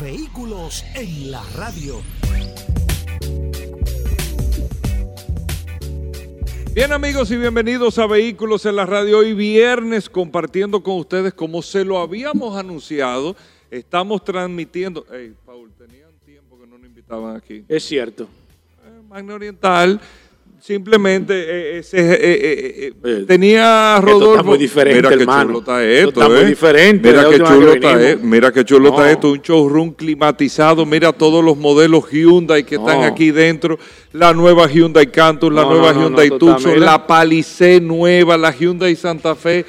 Vehículos en la radio. Bien amigos y bienvenidos a Vehículos en la Radio. Hoy viernes compartiendo con ustedes como se lo habíamos anunciado. Estamos transmitiendo... Hey, Paul, tenían tiempo que no nos invitaban aquí. Es cierto. Eh, Magna Oriental simplemente eh, ese, eh, eh, eh, tenía Rodolfo. está muy diferente, mira qué hermano. chulo está esto, Esto está muy eh. diferente de Mira qué chulo está esto. Mira qué chulo No. está esto, un showroom climatizado. Mira todos los modelos Hyundai que están aquí dentro. La nueva Hyundai Cantus, la No, nueva Hyundai Tucson, la Palisade nueva, la Hyundai Santa Fe.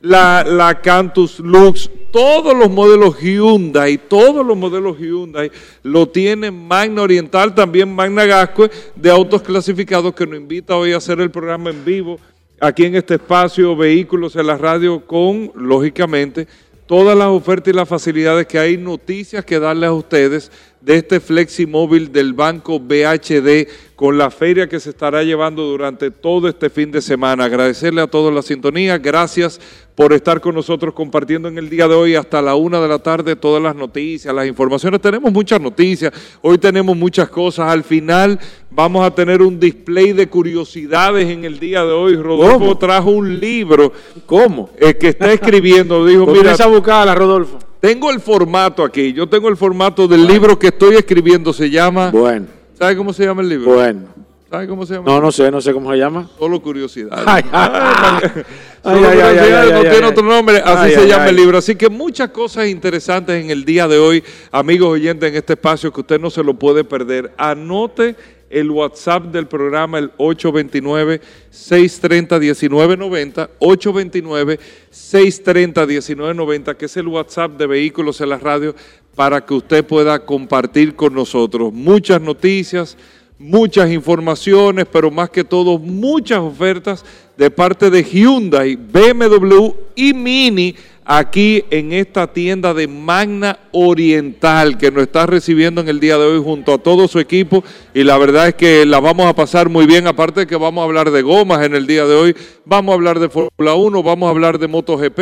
La, la Cantus Lux, todos los modelos Hyundai, todos los modelos Hyundai lo tiene Magna Oriental, también Magna Gasco de autos clasificados que nos invita hoy a hacer el programa en vivo aquí en este espacio Vehículos en la Radio con, lógicamente, todas las ofertas y las facilidades que hay, noticias que darles a ustedes de este Fleximóvil del Banco BHD con la feria que se estará llevando durante todo este fin de semana. Agradecerle a todos la sintonía, gracias por estar con nosotros compartiendo en el día de hoy hasta la una de la tarde todas las noticias, las informaciones. Tenemos muchas noticias, hoy tenemos muchas cosas. Al final vamos a tener un display de curiosidades en el día de hoy. Rodolfo ¿Cómo? trajo un libro ¿Cómo? eh, que está escribiendo. Dijo, mira, Comienza a buscarla, Rodolfo. tengo el formato aquí. Yo tengo el formato del libro que estoy escribiendo. Se llama... Bueno, ¿Sabe cómo se llama el libro? bueno. ¿Sabe cómo se llama? No, no sé, no sé cómo se llama. Solo curiosidades. Ay, ay, Solo ay, ay, curiosidades, ay, no tiene otro nombre, así ay, se ay, llama ay. el libro. Así que muchas cosas interesantes en el día de hoy, amigos oyentes, en este espacio que usted no se lo puede perder. Anote el WhatsApp del programa, el 829-630-1990, 829-630-1990, que es el WhatsApp de Vehículos en la Radio, para que usted pueda compartir con nosotros muchas noticias, muchas informaciones, pero más que todo muchas ofertas de parte de Hyundai, BMW y Mini aquí en esta tienda de Magna Oriental que nos está recibiendo en el día de hoy junto a todo su equipo y la verdad es que la vamos a pasar muy bien, aparte de que vamos a hablar de gomas en el día de hoy, vamos a hablar de Fórmula 1, vamos a hablar de MotoGP,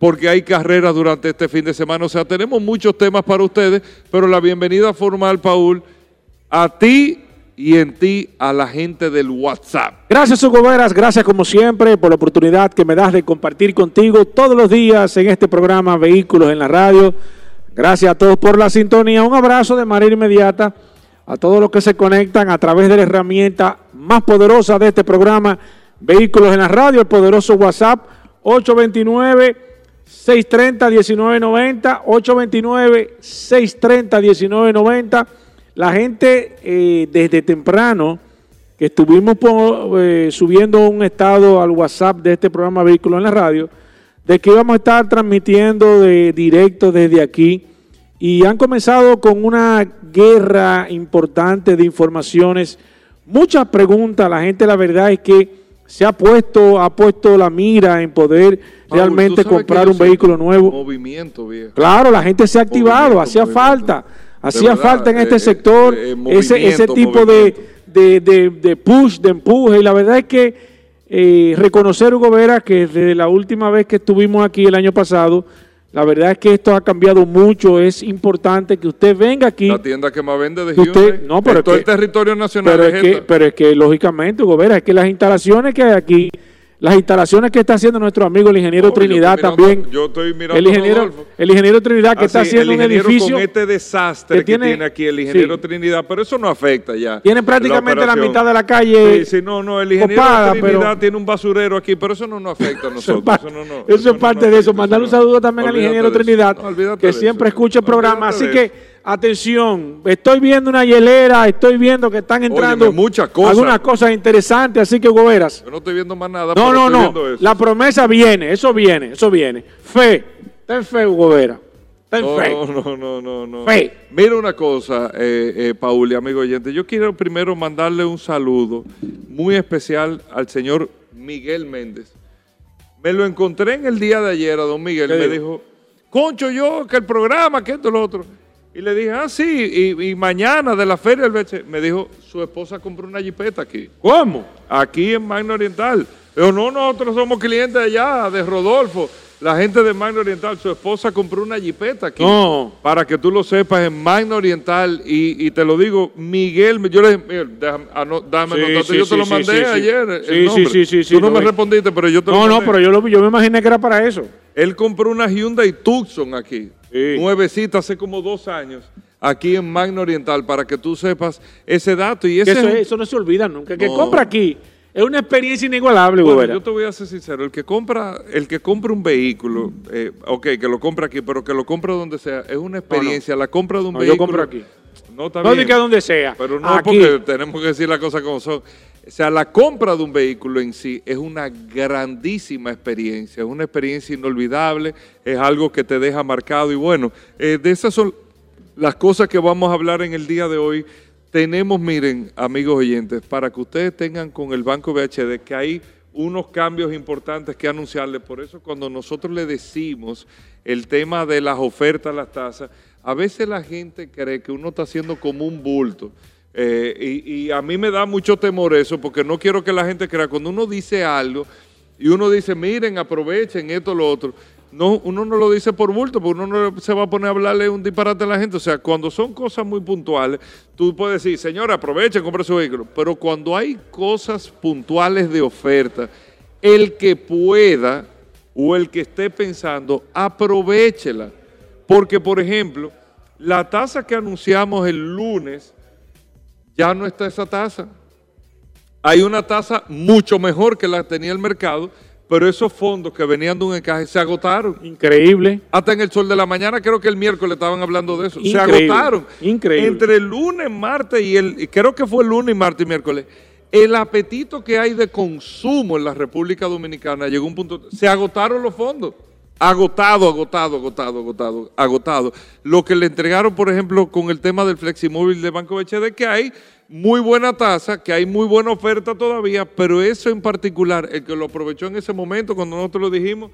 porque hay carreras durante este fin de semana. O sea, tenemos muchos temas para ustedes, pero la bienvenida formal, Paul, a ti y en ti a la gente del WhatsApp. Gracias, Hugo Veras. Gracias, como siempre, por la oportunidad que me das de compartir contigo todos los días en este programa Vehículos en la Radio. Gracias a todos por la sintonía. Un abrazo de manera inmediata a todos los que se conectan a través de la herramienta más poderosa de este programa, Vehículos en la Radio, el poderoso WhatsApp 829-630-1990, 829-630-1990. La gente eh, desde temprano que estuvimos eh, subiendo un estado al WhatsApp de este programa Vehículos en la Radio, de que íbamos a estar transmitiendo de directo desde aquí y han comenzado con una guerra importante de informaciones, muchas preguntas, la gente la verdad es que se ha puesto, ha puesto la mira en poder Paul, realmente comprar un vehículo nuevo. Movimiento, viejo. Claro, la gente se ha activado, hacía falta, hacía verdad, falta en eh, este eh, sector eh, ese, ese tipo de, de, de- de push, de empuje, y la verdad es que eh, reconocer, Hugo Vera, que desde la última vez que estuvimos aquí el año pasado, la verdad es que esto ha cambiado mucho, es importante que usted venga aquí, La tienda que más vende de usted- Hyundai. no, pero en todo el territorio nacional pero es que, pero es que lógicamente, Hugo Vera, es que las instalaciones que hay aquí, las instalaciones que está haciendo nuestro amigo el ingeniero No, Trinidad mirando- también, Yo estoy mirando el ingeniero, el ingeniero Trinidad que Ah, está sí, haciendo el un edificio con este desastre que que tiene- aquí el ingeniero sí. Trinidad, pero eso no afecta ya. Tiene prácticamente la mitad de la calle Sí, sí, no, no, el ingeniero copada, Trinidad pero- tiene un basurero aquí, pero eso no nos afecta a nosotros. parte, Eso, no, no, eso es parte de eso. Mandar un saludo también al ingeniero. Trinidad, que siempre escucha el programa. Así que, atención, estoy viendo una hielera, estoy viendo que están entrando Óyeme, muchas cosas. algunas cosas interesantes, así que Goberas. Yo no estoy viendo más nada. No, no, no. La promesa viene, eso viene, eso viene. Fe, ten fe, Hugo Vera. Está en No, fe. no, no, no, no. Fe. Mira una cosa, eh, eh, Paul y amigo oyente. Yo quiero primero mandarle un saludo muy especial al señor Miguel Méndez. Me lo encontré en el día de ayer a don Miguel. ¿Qué Me dijo? dijo, concho yo, que el programa, que esto, lo otro. Y le dije, ah, sí, y, y mañana de la feria del BH. Me dijo, su esposa compró una jipeta aquí. ¿Cómo? Aquí en Magna Oriental. Pero no, nosotros somos clientes allá, de Rodolfo. La gente de Magna Oriental, su esposa compró una jipeta aquí. No. Para que tú lo sepas, en Magna Oriental, y, y te lo digo, Miguel, yo le dije, Miguel, déjame, ano- dame Sí, notarte, sí, yo te sí, lo mandé sí, sí. ayer. el Sí, sí, sí, Tú no me respondiste, pero yo te lo No, no, mandé. pero yo, lo, yo me imaginé que era para eso. Él compró una Hyundai Tucson aquí, Sí. nuevecita, hace como dos años, aquí en Magna Oriental, para que tú sepas ese dato. Y ese eso, es eso no se olvida nunca. El que No. compra aquí es una experiencia inigualable, Bueno, yo te voy a ser sincero, el que compra, el que compra un vehículo, eh, ok, que lo compra aquí, pero que lo compra donde sea, es una experiencia. La compra de un No, yo vehículo. compro aquí. No, está No bien. diga donde sea. Pero no aquí. porque tenemos que decir las cosas como son. O sea, la compra de un vehículo en sí es una grandísima experiencia, es una experiencia inolvidable, es algo que te deja marcado y bueno, eh, de esas son las cosas que vamos a hablar en el día de hoy. Tenemos, miren, amigos oyentes, para que ustedes tengan con el Banco BHD que hay unos cambios importantes que anunciarles. Por eso cuando nosotros le decimos el tema de las ofertas, las tasas, a veces la gente cree que uno está haciendo como un bulto. Eh, y, a mí me da mucho temor eso, porque no quiero que la gente crea, cuando uno dice algo y uno dice, miren, aprovechen esto, lo otro, no, uno no lo dice por bulto, porque uno no se va a poner a hablarle un disparate a la gente. O sea, cuando son cosas muy puntuales, tú puedes decir, señora, aprovechen, compre su vehículo. Pero cuando hay cosas puntuales de oferta, el que pueda o el que esté pensando, aprovechela. Porque, por ejemplo, la tasa que anunciamos el lunes, ya no está esa tasa. Hay una tasa mucho mejor que la tenía el mercado, pero esos fondos que venían de un encaje se agotaron. Increíble. Hasta en el sol de la mañana, creo que el miércoles estaban hablando de eso. Se agotaron. increíble. Entre el lunes, martes y el, creo que fue el lunes, martes y miércoles. El apetito que hay de consumo en la República Dominicana llegó a un punto. Se agotaron los fondos. Agotado, agotado, agotado, agotado, agotado. Lo que le entregaron, por ejemplo, con el tema del Fleximóvil de Banco BHD, que hay muy buena tasa, que hay muy buena oferta todavía, pero eso en particular, el que lo aprovechó en ese momento, cuando nosotros lo dijimos,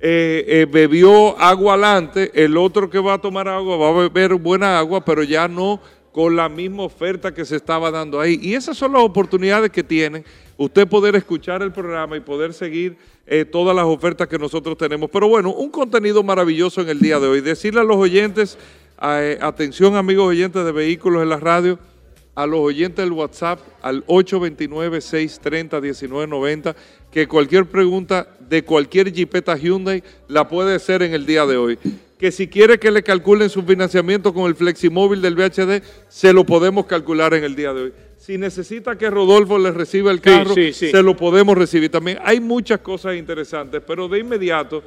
eh, eh, bebió agua alante, el otro que va a tomar agua va a beber buena agua, pero ya no con la misma oferta que se estaba dando ahí. Y esas son las oportunidades que tienen usted poder escuchar el programa y poder seguir eh, todas las ofertas que nosotros tenemos. Pero bueno, un contenido maravilloso en el día de hoy. Decirle a los oyentes, eh, atención amigos oyentes de vehículos en la radio, a los oyentes del WhatsApp al 829-630-1990 que cualquier pregunta de cualquier Jeepeta Hyundai la puede hacer en el día de hoy. Que si quiere que le calculen su financiamiento con el Fleximóvil del VHD, se lo podemos calcular en el día de hoy. Si necesita que Rodolfo le reciba el carro, sí, sí. se lo podemos recibir también. Hay muchas cosas interesantes, pero de inmediato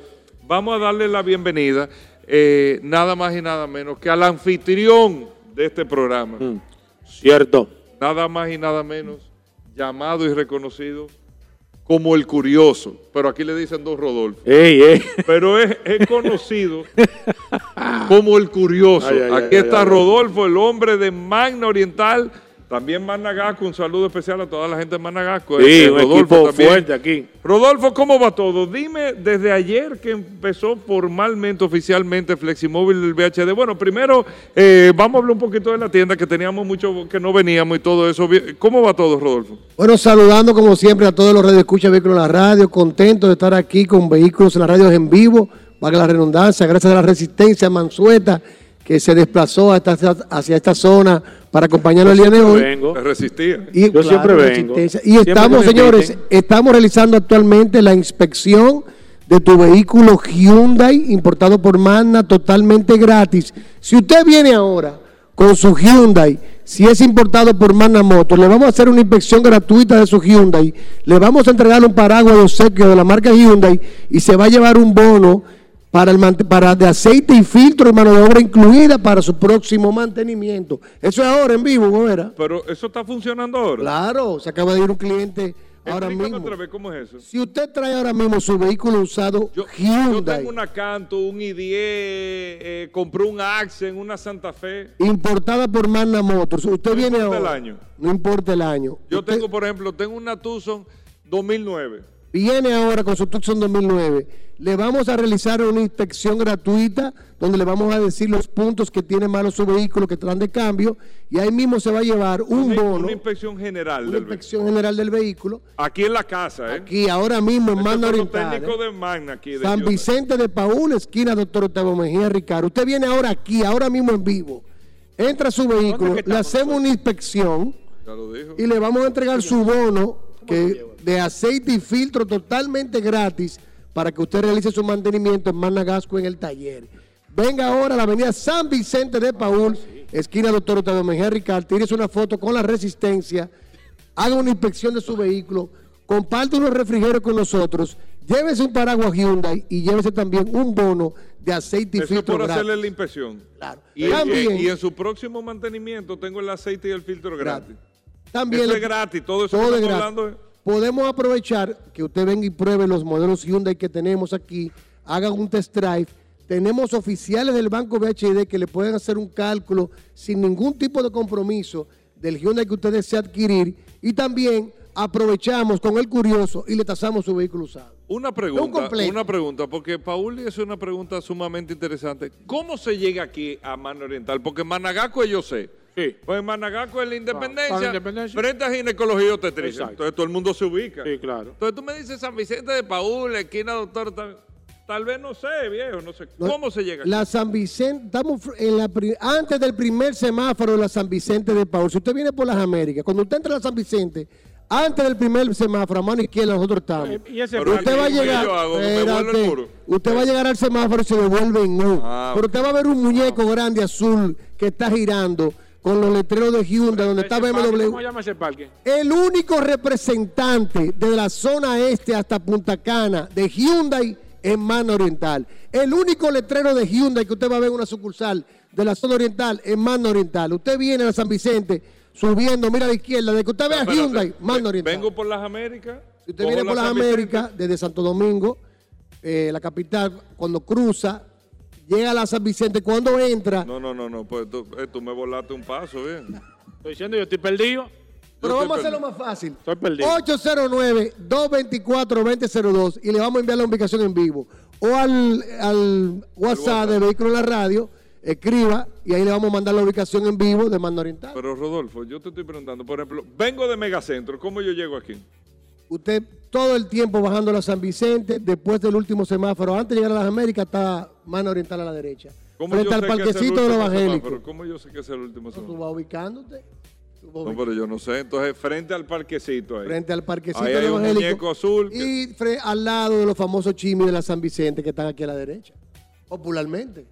vamos a darle la bienvenida, eh, nada más y nada menos que al anfitrión de este programa Cierto. nada más y nada menos, llamado y reconocido como el curioso, pero aquí le dicen dos Rodolfo, Ey, ey. pero es, es conocido como el curioso. Ay, ay, aquí ay, está. Rodolfo, el hombre de Magna Oriental, también Managasco, un saludo especial a toda la gente de Managasco. Sí, un Rodolfo equipo también. fuerte aquí. Rodolfo, ¿cómo va todo? Dime, desde ayer que empezó formalmente, oficialmente, Fleximóvil del VHD. Bueno, primero, eh, vamos a hablar un poquito de la tienda, que teníamos mucho que no veníamos y todo eso. ¿Cómo va todo, Rodolfo? Bueno, saludando como siempre a todos los radioescuchas de Vehículos en la Radio, contento de estar aquí con Vehículos en la Radio en vivo, para la redundancia, gracias a la resistencia Mansueta que se desplazó hasta esta- hacia esta zona para acompañarnos el día de hoy. Vengo. Me resistía. Y, Yo siempre vengo. Resistencia. Y Siempre estamos, señores, inviten. estamos realizando actualmente la inspección de tu vehículo Hyundai importado por Magna totalmente gratis. Si usted viene ahora con su Hyundai, si es importado por Magna Motor, le vamos a hacer una inspección gratuita de su Hyundai, le vamos a entregar un paraguas de obsequio de la marca Hyundai y se va a llevar un bono para, el, mant- para de aceite y filtro y mano de obra incluida para su próximo mantenimiento. Eso es ahora en vivo, ¿no era? Pero eso está funcionando ahora. Claro, se acaba de ir un cliente ahora Explícame mismo. otra vez, ¿cómo es eso? Si usted trae ahora mismo su vehículo usado Yo, yo Hyundai, tengo una Canto, un i10, eh, compré un Accent, una Santa Fe. importada por Magna Motors, usted No viene importa ahora. el año. No importa el año. Yo Usted tengo, por ejemplo, tengo una Tucson 2009. Viene ahora con su Tucson 2009. Le vamos a realizar una inspección gratuita donde le vamos a decir los puntos que tiene malo su vehículo que traen de cambio y ahí mismo se va a llevar un Una, bono, una inspección general una del inspección general del vehículo. vehículo. Aquí en la casa, ¿eh? Aquí ahora mismo en Estos Magna Oriental. ¿eh? de Magna aquí. de San. Vicente de Paúl, esquina Doctor Octavio Mejía Ricardo. Usted viene ahora aquí, ahora mismo en vivo. Entra a su vehículo, ¿Dónde que le hacemos una inspección Ya lo dijo. y le vamos a entregar su bono que, de aceite y filtro totalmente gratis para que usted realice su mantenimiento en Managasco en el taller. Venga ahora a la avenida San Vicente de Paúl, esquina Doctor Octavio Mejía Ricardo, tírese una foto con la resistencia, haga una inspección de su vehículo, comparte unos refrigerios con nosotros, llévese un paraguas Hyundai y llévese también un bono de aceite y Eso es filtro por gratis. hacerle la inspección. Claro. Y, También- y en su próximo mantenimiento tengo el aceite y el filtro gratis. También Eso le- es gratis, todo eso todo que es estamos gratis. hablando es- Podemos aprovechar que usted venga y pruebe los modelos Hyundai que tenemos aquí, hagan un test drive. Tenemos oficiales del Banco BHD que le pueden hacer un cálculo sin ningún tipo de compromiso del Hyundai que usted desea adquirir y también aprovechamos con el curioso y le tasamos su vehículo usado. Una Un pregunta, completo. una pregunta, porque Pauli es una pregunta sumamente interesante. ¿Cómo se llega aquí a Mano Oriental? Porque Managaco yo sé. Sí. Pues Managaco es la independencia, la independencia. frente a ginecología y obstetricia. Entonces todo el mundo se ubica. Sí, claro. Entonces tú me dices San Vicente de Paúl, esquina doctor, tal, tal vez no sé, viejo, no sé. No, ¿Cómo se llega aquí? La San Vicente, estamos en la, antes del primer semáforo de la San Vicente de Paul. Si usted viene por las Américas, cuando usted entra a la San Vicente, antes del primer semáforo, a mano izquierda, nosotros estamos. Eh, y ese Pero usted va a ¿qué llegar, espérate, muro? usted va a llegar al semáforo y se devuelve en U. Ah, Pero usted va a ver un muñeco grande azul que está girando con los letreros de Hyundai donde está parque, ¿Cómo BMW. se llama ese parque? El único representante de la zona este hasta Punta Cana de Hyundai en Mano Oriental. El único letrero de Hyundai que usted va a ver en una sucursal de la zona oriental en Mano Oriental. Usted viene a San Vicente subiendo, mira a la izquierda, de que usted vea Hyundai, Mano Oriental. Vengo por las Américas. si usted viene por la las. Américas, desde Santo Domingo, eh, la capital, cuando cruza, llega a la San Vicente, cuando entra, No, no, no, no, pues tú, eh, tú me volaste un paso, bien. Estoy diciendo, yo estoy perdido. Pero vamos a hacerlo más fácil. Estoy perdido. 809-224-2002 y le vamos a enviar la ubicación en vivo. O al, al WhatsApp de Vehículo en la Radio, escriba y ahí le vamos a mandar la ubicación en vivo de Mando Oriental. Pero Rodolfo, yo te estoy preguntando, por ejemplo, vengo de Megacentro, ¿cómo yo llego aquí? Usted todo el tiempo bajando a la San Vicente, después del último semáforo, antes de llegar a las Américas, está Mano Oriental a la derecha. ¿Cómo Frente yo al parquecito de los evangélicos. ¿Cómo yo sé que es el último Tú vas ubicándote. No, pero yo no sé. Entonces, frente al parquecito ahí. frente al parquecito Ahí hay un evangélico. muñeco azul que- Y fre- al lado de los famosos chimis de la San Vicente que están aquí a la derecha. Popularmente.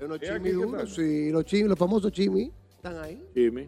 Hay unos ¿Y aquí chimis duros. Sí, los chimis, los famosos chimis están ahí. Jimmy.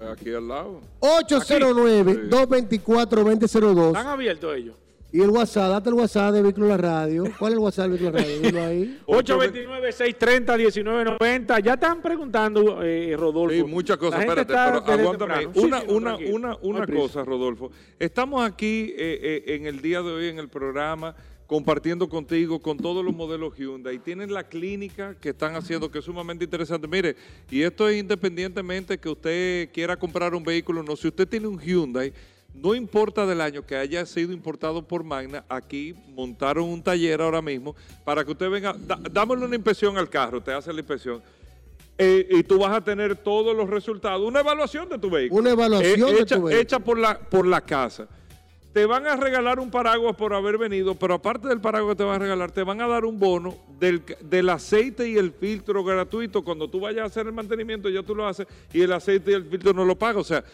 Aquí al lado. 809-224-2002. ¿Están abiertos ellos? Y el WhatsApp, date el WhatsApp de Vehículo La Radio. ¿Cuál es el WhatsApp de Vehículo La Radio? Dilo ahí. 829-630-1990. Ya están preguntando, eh, Rodolfo. Sí, muchas cosas. Espérate, está pero aguántame. Sí, Una, sí, una, tranquilo. una, No una cosa, Rodolfo. Estamos aquí eh, eh, en el día de hoy en el programa compartiendo contigo con todos los modelos Hyundai. Tienen la clínica que están haciendo que es sumamente interesante. Mire, y esto es independientemente que usted quiera comprar un vehículo o no. Si usted tiene un Hyundai, no importa del año que haya sido importado por Magna, aquí montaron un taller ahora mismo para que usted venga, da- dámosle una inspección al carro, te hace la inspección. Eh, y tú vas a tener todos los resultados, una evaluación de tu vehículo. Una evaluación de hecha, tu vehículo. hecha por la, por la casa. Te van a regalar un paraguas por haber venido, pero aparte del paraguas que te van a regalar, te van a dar un bono del, del aceite y el filtro gratuito. Cuando tú vayas a hacer el mantenimiento, ya tú lo haces y el aceite y el filtro no lo pagas. O sea,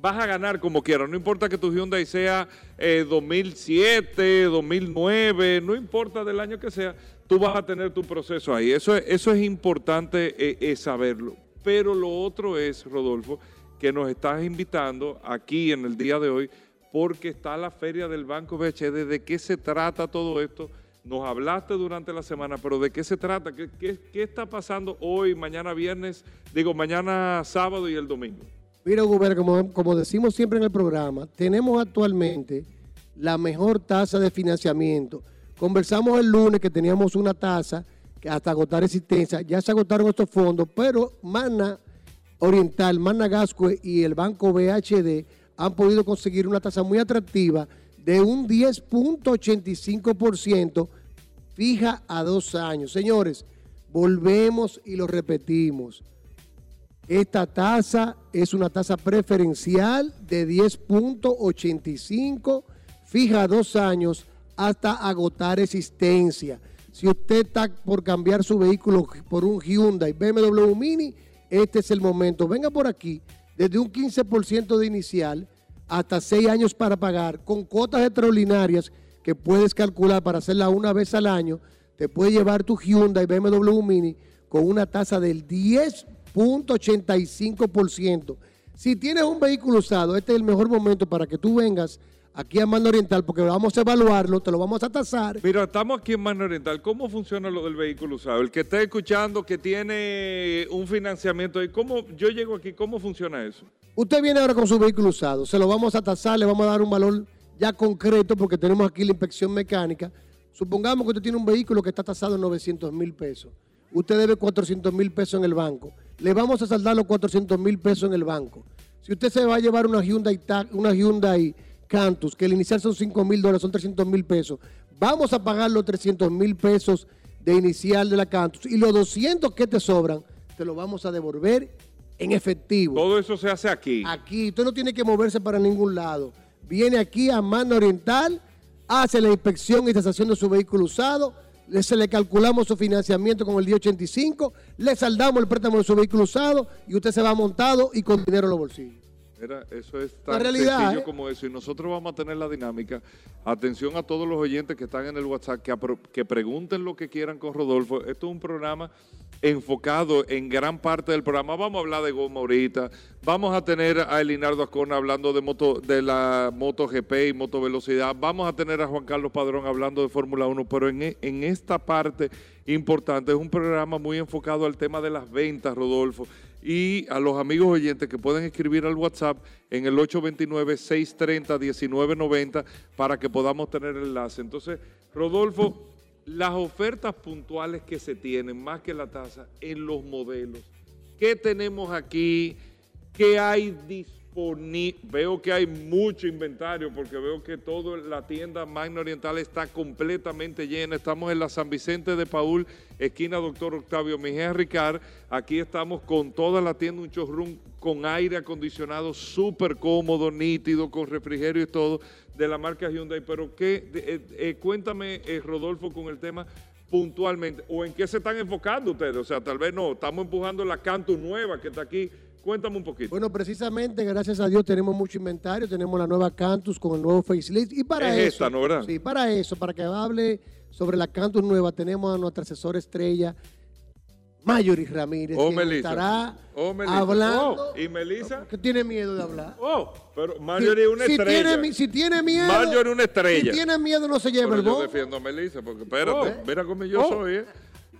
vas a ganar como quieras. No importa que tu Hyundai sea eh, 2007, 2009, no importa del año que sea, tú vas a tener tu proceso ahí. Eso es, eso es importante eh, eh, saberlo. Pero lo otro es, Rodolfo, que nos estás invitando aquí en el día de hoy porque está la feria del Banco BHD. ¿De qué se trata todo esto? Nos hablaste durante la semana, pero ¿de qué se trata? ¿Qué, qué- qué está pasando hoy, mañana viernes, digo, mañana sábado y el domingo? Mira, Gubera, como, como decimos siempre en el programa, tenemos actualmente la mejor tasa de financiamiento. Conversamos el lunes que teníamos una tasa que hasta agotar existencia, ya se agotaron estos fondos, pero Mana Oriental, Mana Gascue y el Banco BHD han podido conseguir una tasa muy atractiva de un 10.85% fija a dos años. Señores, volvemos y lo repetimos. Esta tasa es una tasa preferencial de 10.85, fija dos años hasta agotar existencia. Si usted está por cambiar su vehículo por un Hyundai BMW Mini, este es el momento. Venga por aquí, desde un 15% de inicial hasta 6 años para pagar, con cuotas extraordinarias que puedes calcular para hacerla una vez al año, te puede llevar tu Hyundai BMW Mini con una tasa del 10.85%. Si tienes un vehículo usado, este es el mejor momento para que tú vengas aquí a Mano Oriental porque vamos a evaluarlo, te lo vamos a tasar. Mira, estamos aquí en Mano Oriental. ¿Cómo funciona lo del vehículo usado? El que está escuchando que tiene un financiamiento, ¿cómo yo llego aquí? ¿Cómo funciona eso? Usted viene ahora con su vehículo usado, se lo vamos a tasar, le vamos a dar un valor ya concreto porque tenemos aquí la inspección mecánica. Supongamos que usted tiene un vehículo que está tasado en 900 mil pesos. Usted debe 400 mil pesos en el banco. Le vamos a saldar los 400 mil pesos en el banco. Si usted se va a llevar una Hyundai, una Hyundai Cantus, que el inicial son 5 mil dólares, son 300 mil pesos, vamos a pagar los 300 mil pesos de inicial de la Cantus y los 200 que te sobran, te lo vamos a devolver en efectivo. Todo eso se hace aquí. Aquí, usted no tiene que moverse para ningún lado. Viene aquí a Mano Oriental, hace la inspección y tasación de su vehículo usado, se le calculamos su financiamiento con el día 85, le saldamos el préstamo de su vehículo usado y usted se va montado y con dinero en los bolsillos. Mira, eso es tan sencillo ¿eh? como eso. Y nosotros vamos a tener la dinámica. Atención a todos los oyentes que están en el WhatsApp, que, que pregunten lo que quieran con Rodolfo. Esto es un programa enfocado en gran parte del programa. Vamos a hablar de goma ahorita. Vamos a tener a Elinardo Ascona hablando de moto, de la MotoGP y moto velocidad. Vamos a tener a Juan Carlos Padrón hablando de Fórmula 1. Pero en, en esta parte importante es un programa muy enfocado al tema de las ventas, Rodolfo. Y a los amigos oyentes que pueden escribir al WhatsApp en el 829-630-1990 para que podamos tener el enlace. Entonces, Rodolfo, las ofertas puntuales que se tienen, más que la tasa, en los modelos. ¿Qué tenemos aquí? ¿Qué hay Veo que hay mucho inventario porque veo que toda la tienda Magna Oriental está completamente llena. Estamos en la San Vicente de Paul, esquina Doctor Octavio Mejía Ricard. Aquí estamos con toda la tienda, un showroom con aire acondicionado súper cómodo, nítido, con refrigerio y todo, de la marca Hyundai. Pero ¿qué? Eh, eh, cuéntame, eh, Rodolfo, con el tema puntualmente, o en qué se están enfocando ustedes. O sea, tal vez no, estamos empujando la Canto nueva que está aquí Cuéntame un poquito. Bueno, precisamente, gracias a Dios, tenemos mucho inventario. Tenemos la nueva Cantus con el nuevo facelift. Y para es eso. Esta, ¿no, verdad? Sí, para eso, para que hable sobre la Cantus nueva, tenemos a nuestra asesora estrella, Mayori Ramírez, oh, que estará oh, hablando. Oh, ¿Y Melissa? ¿Qué tiene miedo de hablar? Oh, pero Mayori es una si estrella. Tiene, si tiene miedo. Mayori es una estrella. Si tiene miedo, no se lleva pero el Yo defiendo a Melissa, porque espérate, oh. mira cómo yo soy, ¿eh?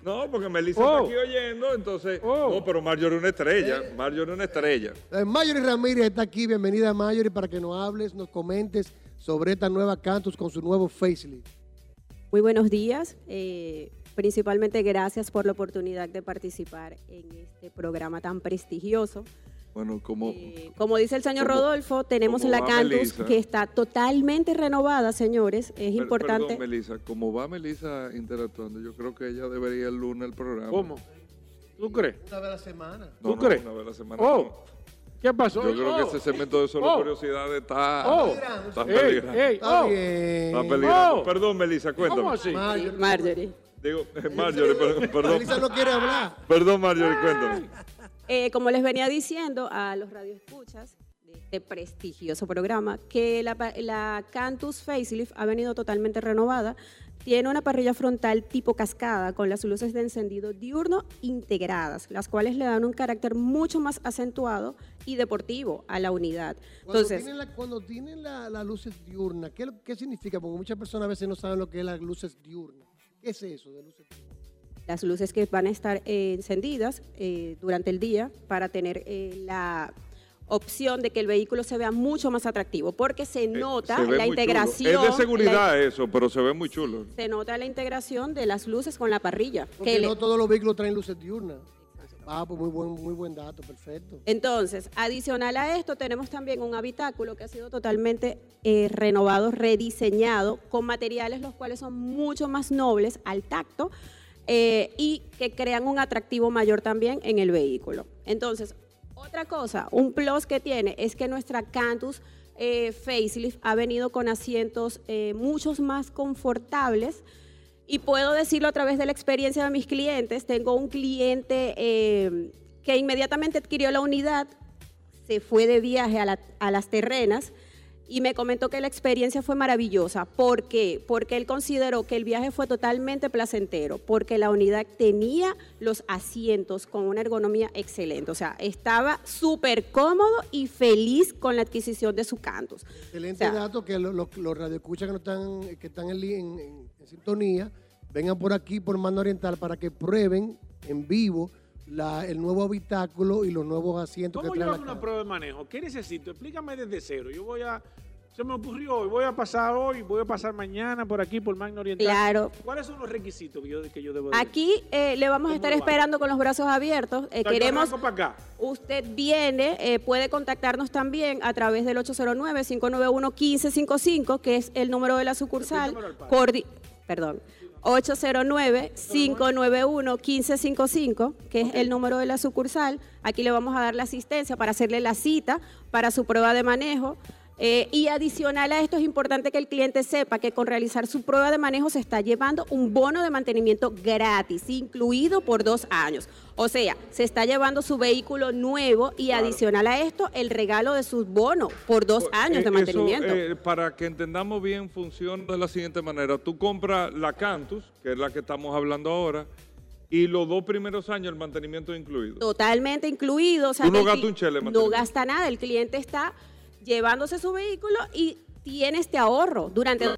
No, porque Melissa está aquí oyendo, entonces. No, pero Marjorie es una estrella. Eh. Marjorie es una estrella. Eh, Marjorie Ramírez está aquí. Bienvenida, Marjorie, para que nos hables, nos comentes sobre esta nueva Cantus con su nuevo facelift. Muy buenos días. Eh, principalmente gracias por la oportunidad de participar en este programa tan prestigioso. Bueno, como, eh, como dice el señor Rodolfo, tenemos la Cantus que está totalmente renovada, señores. Es importante. Perdón, Melissa, como va Melissa interactuando, yo creo que ella debería el lunes el programa. ¿Cómo? ¿Tú crees? Una vez a la semana. ¿Tú crees? Una vez a la semana. Oh. ¿Qué pasó? Yo creo que ese segmento de solo oh. curiosidades está, oh. está peligrando. Ey, Está oh. Está. Perdón, Melissa, cuéntame. ¿Cómo así? Marjorie. Marjorie. Digo, eh, Marjorie, perdón. Perdón, Melissa no quiere hablar. perdón Marjorie, cuéntame. Eh, como les venía diciendo a los radioescuchas de este prestigioso programa, que la, la Cantus Facelift ha venido totalmente renovada. Tiene una parrilla frontal tipo cascada con las luces de encendido diurno integradas, las cuales le dan un carácter mucho más acentuado y deportivo a la unidad. Cuando Entonces, tienen, la, cuando tienen la- las luces diurnas, ¿qué, ¿qué significa? Porque muchas personas a veces no saben lo que es las luces diurnas. ¿Qué es eso de luces diurnas? Las luces que van a estar eh, encendidas eh, durante el día para tener eh, la opción de que el vehículo se vea mucho más atractivo, porque se nota Eh, Se la chulo. integración. Es de seguridad la- eso, pero se ve muy chulo. se nota la integración de las luces con la parrilla. Porque que le- no todos los vehículos traen luces diurnas. Ah, pues muy buen, muy buen dato, perfecto. Entonces, adicional a esto, tenemos también un habitáculo que ha sido totalmente eh, renovado, rediseñado, con materiales los cuales son mucho más nobles al tacto eh, y que crean un atractivo mayor también en el vehículo. Entonces, otra cosa, un plus que tiene es que nuestra Cantus eh, Facelift ha venido con asientos eh, muchos más confortables. Y puedo decirlo a través de la experiencia de mis clientes. Tengo un cliente eh, que inmediatamente adquirió la unidad, se fue de viaje a las terrenas y me comentó que la experiencia fue maravillosa. ¿Por qué? Porque él consideró que el viaje fue totalmente placentero, porque la unidad tenía los asientos con una ergonomía excelente. O sea, estaba súper cómodo y feliz con la adquisición de su Cantus. Excelente O sea, dato que lo- lo- los radioescuchas que, no están, que están en- en sintonía vengan por aquí, por Mano Oriental, para que prueben en vivo la- el nuevo habitáculo y los nuevos asientos ¿Cómo que yo hago la una prueba de manejo? ¿Qué necesito? Explícame desde cero. Yo voy a... Se me ocurrió hoy, voy a pasar hoy, voy a pasar mañana por aquí, por Magna Oriental. Claro. ¿Cuáles son los requisitos que yo, que yo debo de Aquí eh, le vamos a ¿Cómo estar esperando con los brazos abiertos. Eh, queremos. para acá. Usted viene, eh, puede contactarnos también a través del 809-591-1555, que es el número de la sucursal. Perdón. 809-591-1555, que es el número de la sucursal. Aquí le vamos a dar la asistencia para hacerle la cita para su prueba de manejo. Eh, y adicional a esto es importante que el cliente sepa que con realizar su prueba de manejo se está llevando un bono de mantenimiento gratis, incluido por dos años. O sea, se está llevando su vehículo nuevo y adicional a esto el regalo de su bono por dos años Eh, de eso, mantenimiento. eh, para que entendamos bien, funciona de la siguiente manera. Tú compras la Cantus, que es la que estamos hablando ahora, y los dos primeros años el mantenimiento incluido. Totalmente incluido. O sea, Tú no gastas un chele No gasta nada. El cliente está llevándose su vehículo y tiene este ahorro durante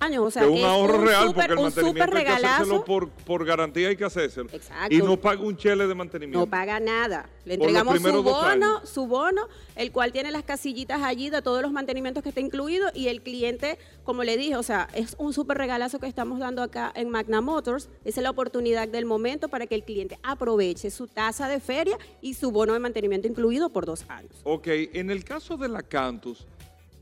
años. O sea, un ahorro real súper- porque el mantenimiento hay que hacérselo por, por garantía hay que hacérselo. Exacto. Y no paga un chele de mantenimiento. No paga nada. Le entregamos su bono, su bono, el cual tiene las casillitas allí de todos los mantenimientos que está incluido y el cliente, como le dije, o sea, es un súper regalazo que estamos dando acá en Magna Motors. Esa es la oportunidad del momento para que el cliente aproveche su tasa de feria y su bono de mantenimiento incluido por dos años. Ok, en el caso de la Cantus,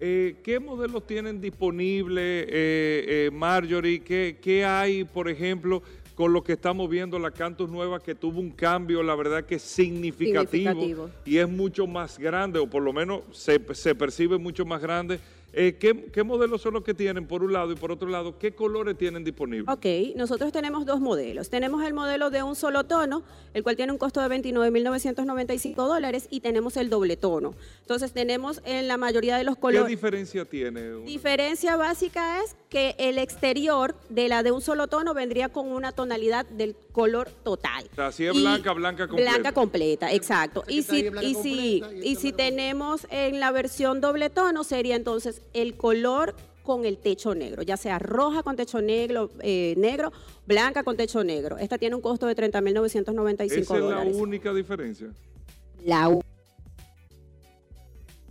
eh, ¿qué modelos tienen disponibles, eh, eh, Marjorie? ¿Qué, qué hay, por ejemplo, con lo que estamos viendo la Cantus nueva que tuvo un cambio, la verdad que significativo, Significativo. y es mucho más grande, o por lo menos se, se percibe mucho más grande? Eh, ¿qué, qué modelos son los que tienen por un lado y por otro lado, qué colores tienen disponibles? Ok, nosotros tenemos dos modelos. Tenemos el modelo de un solo tono, el cual tiene un costo de 29.995 dólares, y tenemos el doble tono. Entonces tenemos en la mayoría de los ¿Qué colores... diferencia tiene? Diferencia básica es que el exterior de la de un solo tono vendría con una tonalidad del color total. O sea, si es Y- blanca, blanca completa. Blanca completa, exacto. Y si, y si, completa y si tenemos en la versión doble tono, sería entonces el color con el techo negro, ya sea roja con techo negro, eh, negro, blanca con techo negro. Esta tiene un costo de 30.995 Esa es la dólares. única diferencia. La u-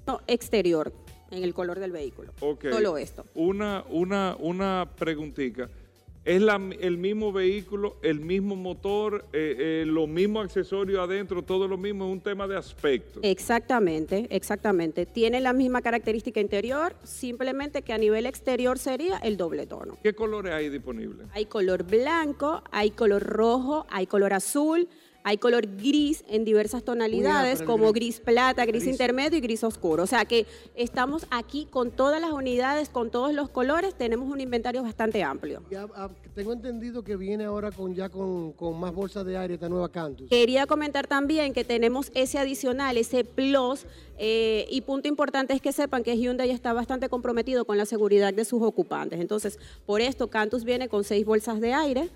no, exterior en el color del vehículo. Solo esto. Una, una, una preguntita. ¿Es la- el mismo vehículo, el mismo motor, eh, eh, los mismos accesorios adentro, todo lo mismo? Es un tema de aspecto. Exactamente, exactamente. Tiene la misma característica interior, simplemente que a nivel exterior sería el doble tono. ¿Qué colores hay disponibles? Hay color blanco, hay color rojo, hay color azul, hay color gris en diversas tonalidades, como gris. gris plata, gris, Gris. intermedio y gris oscuro. O sea que estamos aquí con todas las unidades, con todos los colores, tenemos un inventario bastante amplio. Ya, ah, tengo entendido que viene ahora con ya con, con más bolsas de aire esta nueva Cantus. Quería comentar también que tenemos ese adicional, ese plus, eh, y punto importante es que sepan que Hyundai está bastante comprometido con la seguridad de sus ocupantes. Entonces, por esto Cantus viene con seis bolsas de aire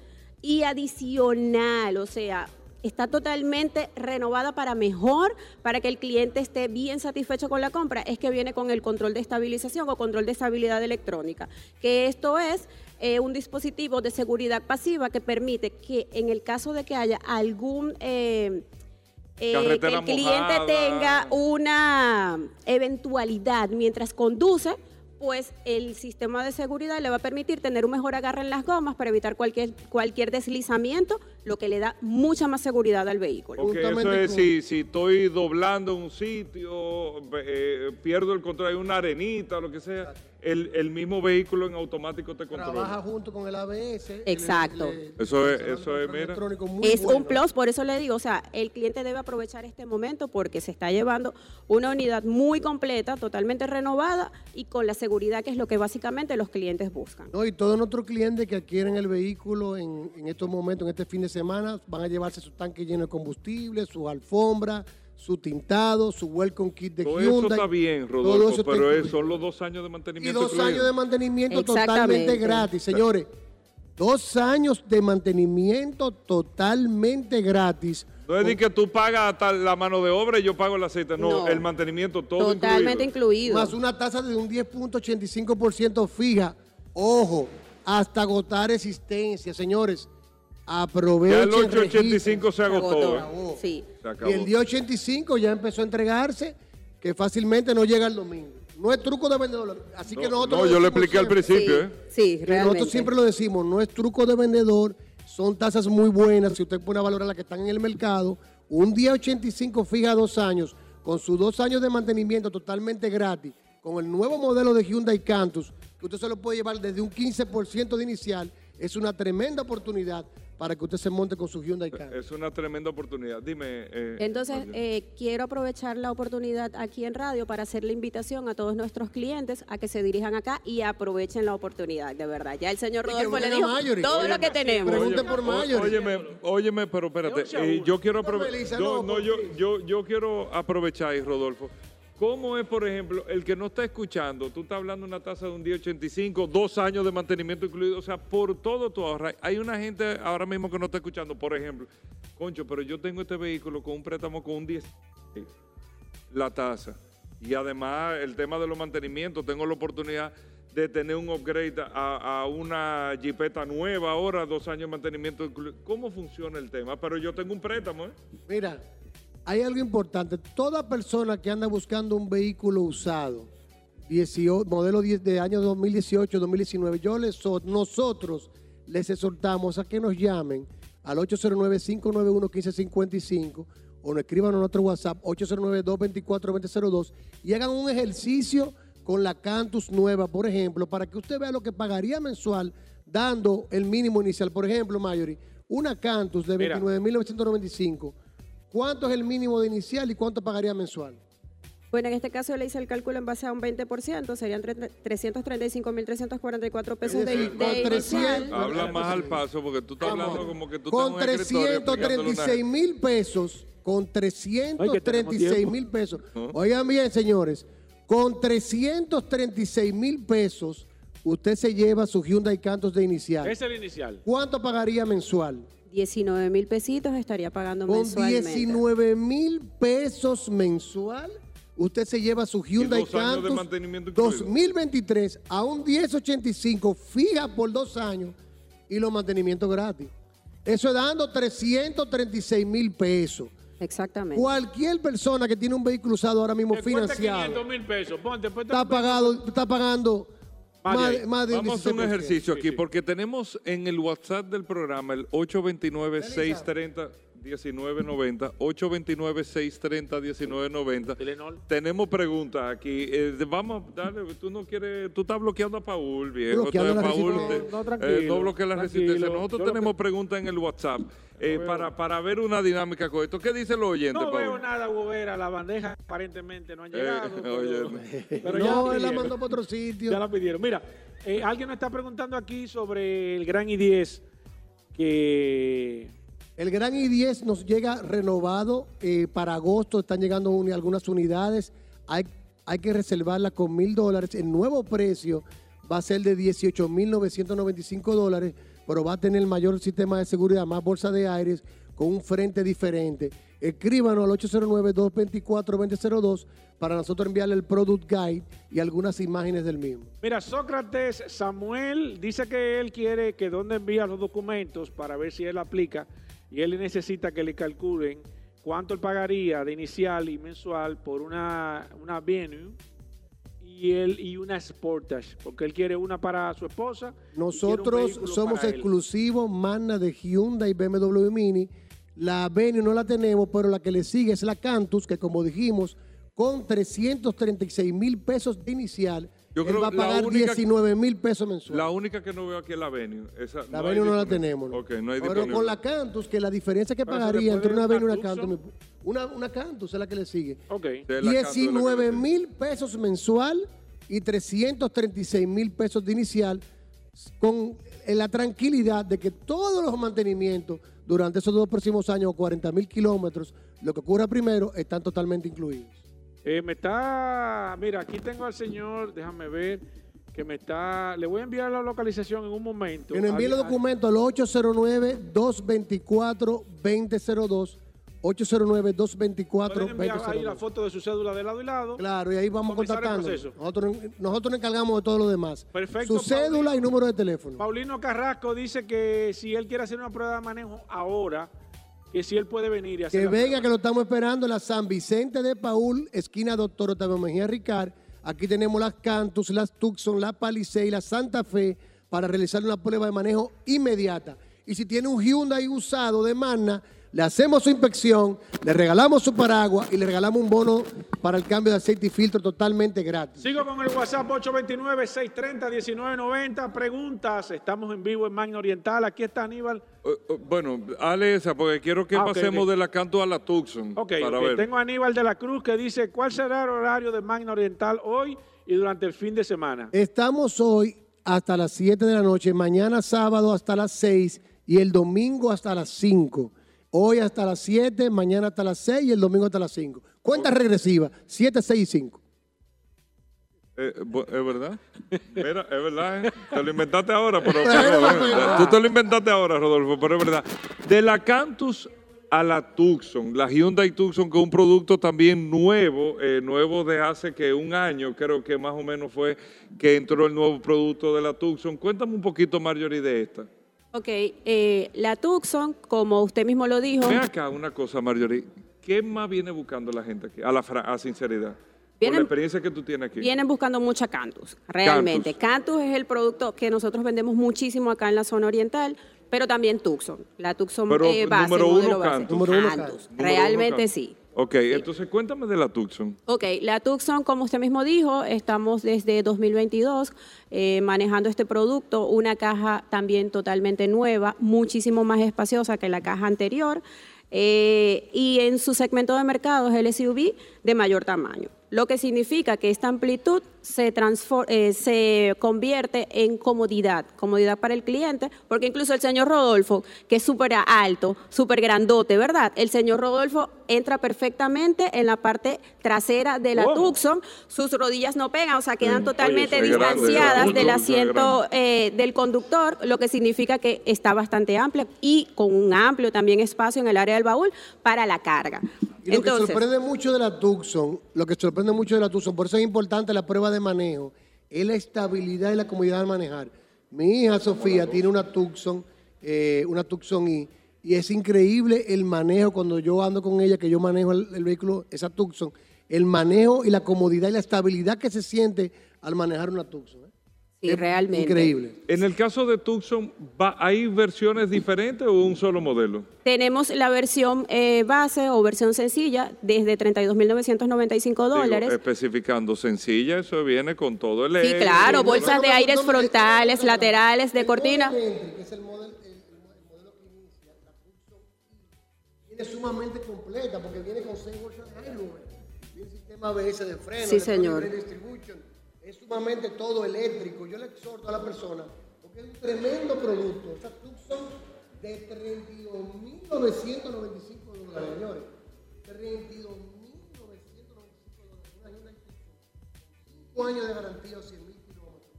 y adicional, o sea, está totalmente renovada para mejor, para que el cliente esté bien satisfecho con la compra, es que viene con el control de estabilización o control de estabilidad electrónica, que esto es eh, un dispositivo de seguridad pasiva que permite que en el caso de que haya algún... eh, eh, que el cliente mojada. tenga una eventualidad mientras conduce, pues el sistema de seguridad le va a permitir tener un mejor agarre en las gomas para evitar cualquier, cualquier deslizamiento, lo que le da mucha más seguridad al vehículo. Porque eso es si, si estoy doblando un sitio, eh, pierdo el control, hay una arenita lo que sea, el, el mismo vehículo en automático te Trabaja controla. junto con el ABS. el- Exacto. el- Eso es- el eso es, mira. Es bueno. un plus, por eso le digo, o sea, el cliente debe aprovechar este momento porque se está llevando una unidad muy completa, totalmente renovada y con la seguridad que es lo que básicamente los clientes buscan. No, y todos nuestros clientes que adquieren el vehículo en, en estos momentos, en este fin de semana, van a llevarse su tanque lleno de combustible, su alfombra, su tintado, su welcome kit de Todo eso Hyundai. está bien, Todo Rodolfo, eso pero es- incluido. son los dos años de Y mantenimiento. dos incluidos. años de mantenimiento totalmente gratis, señores. Dos años de mantenimiento totalmente gratis. No es de que tú pagas hasta la mano de obra y yo pago el aceite. No, No. el mantenimiento todo Totalmente incluido. incluido. Más una tasa de un 10.85% fija. Ojo, hasta agotar existencia, señores. Ya Aprovechen. el 885 se agotó. agotó. ¿eh? Sí. Se acabó. Y el día 85 ya empezó a entregarse, que fácilmente no llega el domingo. No es truco de vendedor. Así que No, nosotros. no, lo yo le decimos expliqué al principio, sí, ¿eh? sí, Que realmente. Nosotros siempre lo decimos, no es truco de vendedor, son tasas muy buenas. Si usted pone a valorar las que están en el mercado, un día 85 fija dos años, con sus dos años de mantenimiento totalmente gratis, con el nuevo modelo de Hyundai Cantus, que usted se lo puede llevar desde un 15% de inicial, es una tremenda oportunidad para que usted se monte con su Hyundai Cantus. Es una tremenda oportunidad. Dime. eh, Entonces, eh, quiero aprovechar la oportunidad aquí en radio para hacer la invitación a todos nuestros clientes a que se dirijan acá y aprovechen la oportunidad, de verdad. Ya el señor Rodolfo le dijo todo Óyeme, lo que tenemos. pregunten Oye, por Marjorie. Óyeme, óyeme, pero espérate. eh, yo quiero Por aprove- Melissa, yo, no, no, yo, yo, yo quiero aprovechar, Rodolfo. ¿Cómo es, por ejemplo, el que no está escuchando? Tú estás hablando de una tasa de un día 85, dos años de mantenimiento incluido, o sea, por todo tu ahorras. Hay una gente ahora mismo que no está escuchando, por ejemplo, concho, pero yo tengo este vehículo con un préstamo con un 10 la tasa. Y además el tema de los mantenimientos, tengo la oportunidad de tener un upgrade a, a una jipeta nueva ahora, dos años de mantenimiento incluido. ¿Cómo funciona el tema? Pero yo tengo un préstamo, ¿eh? Mira, hay algo importante. Toda persona que anda buscando un vehículo usado, 18 modelo 10 de año 2018, 2019, yo les, so- nosotros les exhortamos a que nos llamen al 809-591-1555 o nos escriban a nuestro WhatsApp 809-224-2002 y hagan un ejercicio con la Cantus nueva, por ejemplo, para que usted vea lo que pagaría mensual dando el mínimo inicial. Por ejemplo, Mayori, una Cantus de Mira. 29.995, ¿cuánto es el mínimo de inicial y cuánto pagaría mensual? Bueno, en este caso yo le hice el cálculo en base a un 20%, serían tre- 335.344 pesos de, decir, de con inicial. 300. Habla más al paso porque tú estás Vamos. hablando como que tú con estás en un escritorio explicándole una- 336 mil pesos, con Ay, que tenemos 336 tiempo. mil pesos. ¿No? Oigan bien, señores, con 336 mil pesos, usted se lleva su Hyundai Cantos de inicial. Ese es el inicial. ¿Cuánto pagaría mensual? 19 mil pesitos estaría pagando Con mensualmente. 19 mil pesos mensual, usted se lleva su Hyundai dos años de Cantus mantenimiento incluido. 2023 a un 1085 fija por dos años y los mantenimientos gratis. Eso es dando 336 mil pesos. Exactamente. Cualquier persona que tiene un vehículo usado ahora mismo Te cuesta financiado 500 mil pesos. Ponte, ponte. está, pagado, está pagando Más más, de- Vamos a un 16%. ejercicio aquí porque tenemos en el WhatsApp del programa el 829-630-1990, 829-630-1990. Telenor. Tenemos preguntas aquí. eh, vamos a darle, tú no quieres, tú estás bloqueando a Paul, viejo. Bloqueando Entonces, Paul, te- No, no, tranquilo, eh, no bloquea la tranquilo. resistencia. Nosotros tenemos que- preguntas en el WhatsApp eh, para, para ver una dinámica con esto. ¿Qué dicen los oyentes, No Paul? veo nada, Gobera. La bandeja aparentemente no han Eh, llegado. pero- pero ya no, la él la mandó para otro sitio. Ya la pidieron. Mira, eh, alguien nos está preguntando aquí sobre el Gran I-10 que El Gran i10 nos llega renovado eh, para agosto. Están llegando algunas unidades. Hay, hay que reservarla con mil dólares. El nuevo precio va a ser de 18.995 dólares, pero va a tener mayor sistema de seguridad, más bolsa de aires, con un frente diferente. Escríbanos al 809-224-2002 para nosotros enviarle el Product Guide y algunas imágenes del mismo. Mira, Sócrates Samuel dice que él quiere que donde envía los documentos para ver si él aplica y él necesita que le calculen cuánto él pagaría de inicial y mensual por una, una Venue y, él, y una Sportage, porque él quiere una para su esposa. Nosotros somos exclusivos, Magna de Hyundai y BMW Mini. La Venue no la tenemos, pero la que le sigue es la Cantus, que como dijimos, con 336 mil pesos de inicial, Yo él va a pagar única- 19 mil pesos mensuales. La única que no veo aquí es la Venue. Esa, La Venue no la tenemos. ¿no? Ok, no hay Pero con la Cantus, que la diferencia que pagaría entre una Venue y una. Cantus, una, una Cantus es la que le sigue. Ok. De la Cantus es la que 19 le sigue. mil pesos mensual y 336 mil pesos de inicial con la tranquilidad de que todos los mantenimientos durante esos dos próximos años, 40 mil kilómetros, lo que ocurra primero, están totalmente incluidos. Eh, me está, mira, aquí tengo al señor, déjame ver, que me está, le voy a enviar la localización en un momento. Que nos envíen los Al- documentos al 809-224-2002, Pueden 809-224-2002. enviar ahí la foto de su cédula de lado y lado. Claro, y ahí vamos el contactando. Nosotros, nosotros nos encargamos de todo lo demás. Perfecto, Su cédula y número de teléfono. Paulino Carrasco dice que si él quiere hacer una prueba de manejo ahora, que si él puede venir y hacer Que venga, prueba. que lo estamos esperando en la San Vicente de Paul, esquina Doctor Octavio Mejía Ricard. Aquí tenemos las Cantus, las Tucson, la Palisade y la Santa Fe para realizar una prueba de manejo inmediata. Y si tiene un Hyundai usado de Magna, le hacemos su inspección, le regalamos su paraguas y le regalamos un bono para el cambio de aceite y filtro totalmente gratis. Sigo con el WhatsApp 829-630-1990. Preguntas. Estamos en vivo en Magna Oriental. Aquí está Aníbal. Eh, eh, bueno, hale esa, porque quiero que Ah, pasemos de la Cantus a la Tucson. Ok, para ok. ver. tengo a Aníbal de la Cruz que dice, ¿cuál será el horario de Magna Oriental hoy y durante el fin de semana? Estamos hoy hasta las 7 de la noche, mañana sábado hasta las 6 y el domingo hasta las 5. Hoy hasta las 7, mañana hasta las 6 y el domingo hasta las 5. Cuenta regresiva, 7, 6 y 5. Eh, ¿Es verdad? Mira, es verdad, ¿eh? Te lo inventaste ahora, pero... pero, tú te lo inventaste ahora, Rodolfo, pero es verdad. De la Cantus a la Tucson, la Hyundai Tucson, que es un producto también nuevo, eh, nuevo de hace que un año, creo que más o menos fue que entró el nuevo producto de la Tucson. Cuéntame un poquito, Marjorie, de esta. Ok, eh, la Tucson, como usted mismo lo dijo, Ve acá una cosa, Marjorie. ¿Qué más viene buscando la gente aquí? A la fra- a sinceridad. Por Vienen- la experiencia que tú tienes aquí. vienen buscando mucha Cantus, realmente. Cantus. es el producto que nosotros vendemos muchísimo acá en la zona oriental, pero también Tucson. La Tucson Pero eh, base, número modelo uno, base. Cantus. Número uno, Cantus, Cantus. Número realmente uno, Cantus. sí. Ok, entonces cuéntame de la Tucson. Ok, la Tucson, como usted mismo dijo, estamos desde 2022 eh, manejando este producto, una caja también totalmente nueva, muchísimo más espaciosa que la caja anterior, eh, y en su segmento de mercado es el SUV de mayor tamaño, lo que significa que esta amplitud se, eh, se convierte en comodidad, comodidad para el cliente, porque incluso el señor Rodolfo, que es súper alto, súper grandote, ¿verdad? El señor Rodolfo entra perfectamente en la parte trasera de la ¿Cómo? Tucson, sus rodillas no pegan, o sea, quedan Sí. totalmente Oye, grande, distanciadas del asiento eh, del conductor, lo que significa que está bastante amplia y con un amplio también espacio en el área del baúl para la carga. Y lo Entonces, que sorprende mucho de la Tucson, lo que sorprende mucho de la Tucson, por eso es importante la prueba de manejo, es la estabilidad y la comodidad al manejar. Mi hija Sofía tiene una Tucson, eh, una Tucson y, y es increíble el manejo cuando yo ando con ella, que yo manejo el, el vehículo, esa Tucson, el manejo y la comodidad y la estabilidad que se siente al manejar una Tucson. ¿eh? Sí, Es realmente. Increíble. En el caso de Tucson, ¿va- ¿hay versiones diferentes o un solo modelo? Tenemos la versión eh, base o versión sencilla desde 32.995 dólares. Especificando sencilla, eso viene con todo el Sí, claro, bolsas de no, aires no, frontales, laterales, de cortina. es el modelo, el- el modelo que inicia, la Tucson viene sumamente completa porque viene con 6 bolsas de aire, viene sistema ABS de freno, Sí, señor. brake distribution, es sumamente todo eléctrico. Yo le exhorto a la persona porque es un tremendo producto. Esa Tucson de 32.995 dólares, señores. 32.995 dólares. Una Hyundai Tucson. 5 años de garantía o 100 mil kilómetros.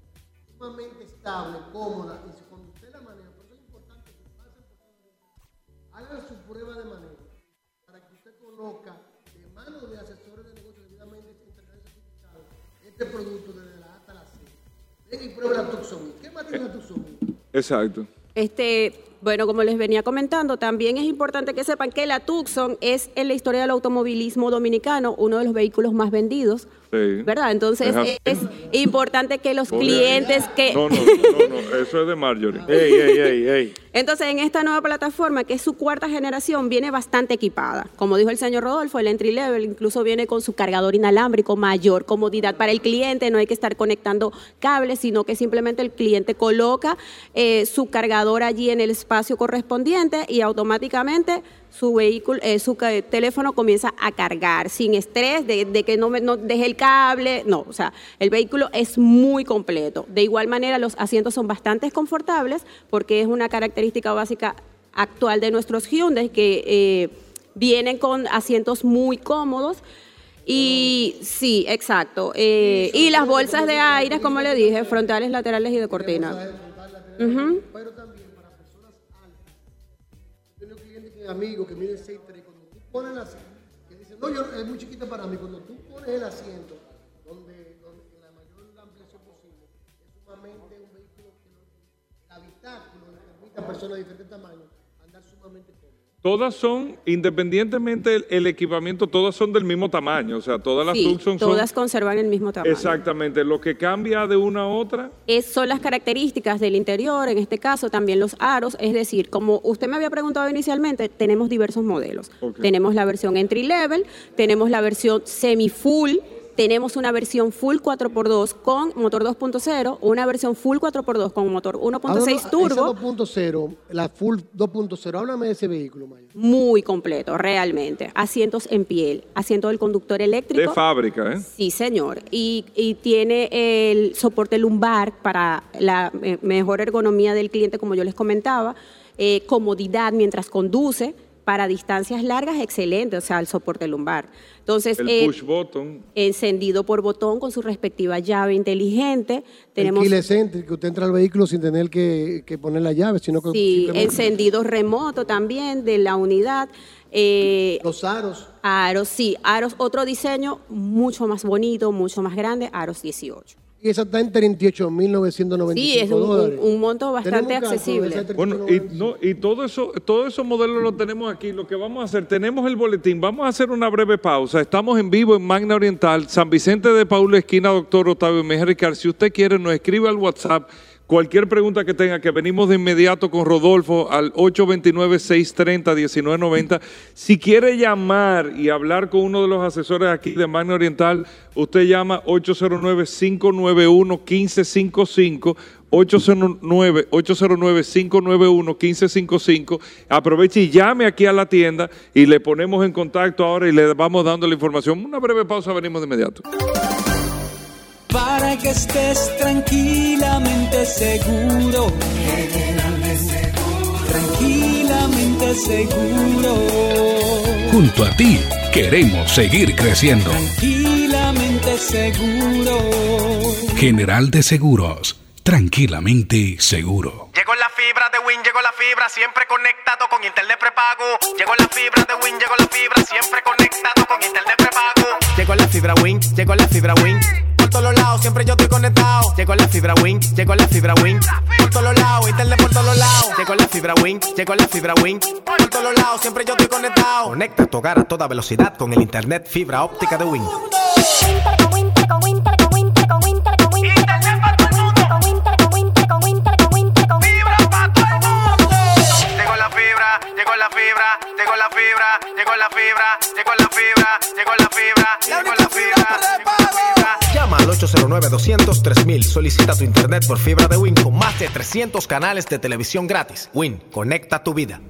Sumamente estable, cómoda. Y si cuando usted la maneja, por eso es importante que pasen por todo Hagan su prueba de manejo para que usted conozca de manos de asesores de negocios debidamente este producto desde Exacto. Este, Bueno, como les venía comentando, también es importante que sepan que la Tucson es en la historia del automovilismo dominicano uno de los vehículos más vendidos, Sí. ¿verdad? Entonces Es importante que los clientes que... No, no, no, no, eso es de Marjorie. Ey, ey, ey, ey. Entonces, en esta nueva plataforma, que es su cuarta generación, viene bastante equipada. Como dijo el señor Rodolfo, el entry level incluso viene con su cargador inalámbrico, mayor comodidad para el cliente, no hay que estar conectando cables, sino que simplemente el cliente coloca eh, su cargador allí en el espacio correspondiente y automáticamente su vehículo, eh, su teléfono comienza a cargar sin estrés de, de que no, me, no deje el cable, no, o sea, el vehículo es muy completo. De igual manera, los asientos son bastante confortables porque es una característica básica actual de nuestros Hyundai que eh, vienen con asientos muy cómodos. Y sí, exacto. Eh, y las bolsas de aire, como le dije, frontales, laterales y de cortina. Ujú. Pero amigos que miden 6'3", cuando tú pones asiento, que dicen, no, yo, es muy chiquita para mí, cuando tú pones el asiento, donde, donde en la mayor ampliación posible, es sumamente un vehículo que lo- el habitáculo le permite a personas de diferentes tamaños andar sumamente. Todas son, independientemente del el equipamiento, todas son del mismo tamaño. O sea, todas las Sí, Tucson son. todas conservan el mismo tamaño. Exactamente. Lo que cambia de una a otra. Es- son las características del interior, en este caso también los aros, es decir, como usted me había preguntado inicialmente, tenemos diversos modelos. Tenemos la versión entry level, tenemos la versión semi full, tenemos una versión full 4x2 con motor 2.0, una versión full 4x2 con motor 1.6 Háblame- turbo, Esa 2.0, la full 2.0, háblame de ese vehículo, Maya. muy completo, realmente. Asientos en piel, asiento del conductor eléctrico. De fábrica, ¿eh? Sí, señor. Y, y tiene el soporte lumbar para la eh, mejor ergonomía del cliente, como yo les comentaba, eh, comodidad mientras conduce. Para distancias largas, excelente, o sea, el soporte lumbar. Entonces, El eh, push button. encendido por botón con su respectiva llave inteligente. Tenemos El que usted entra al vehículo sin tener que, que poner la llave, sino que sí, encendido remoto también de la unidad. Eh, los aros. aros, sí, aros, otro diseño mucho más bonito, mucho más grande, aros 18. Y esa está en 38.995 Sí, es un, un- dólares. un monto bastante accesible. Bueno, y, no, y todo eso, todos esos modelos los tenemos aquí. Lo que vamos a hacer, tenemos el boletín, vamos a hacer una breve pausa. Estamos en vivo en Magna Oriental, San Vicente de Paula, esquina Doctor Octavio Mejía Ricard. Si usted quiere, nos escribe al WhatsApp. Cualquier pregunta que tenga, que venimos de inmediato con Rodolfo al 829-630-1990. Si quiere llamar y hablar con uno de los asesores aquí de Magna Oriental, usted llama 809-591-1555. 809-591-1555. Aproveche y llame aquí a la tienda y le ponemos en contacto ahora y le vamos dando la información. Una breve pausa, venimos de inmediato. Para que estés tranquilamente seguro. Tranquilamente seguro. Junto a ti queremos seguir creciendo. Tranquilamente seguro. General de Seguros, tranquilamente seguro. Llegó la fibra de Win, llegó la fibra, siempre conectado con internet prepago. Llegó la fibra de Win, llegó la fibra, siempre conectado con internet prepago. Llegó la fibra Win, llegó la fibra Win. Por todos lados, siempre yo estoy conectado. Llegó la fibra Win, llegó la fibra Win. Por todos lados, internet por todos lados. Llegó la fibra Win, llegó la fibra Win. Por todos lados, siempre yo estoy conectado. Conecta tu hogar a toda velocidad con el internet fibra óptica de Win. Llegó la fibra, llegó la fibra, llegó la fibra, llegó la fibra, llegó la fibra, llegó la fibra, llegó la fibra, al 809-200-3000. Solicita tu internet por fibra de Win con más de 300 canales de televisión gratis. Win, conecta tu vida.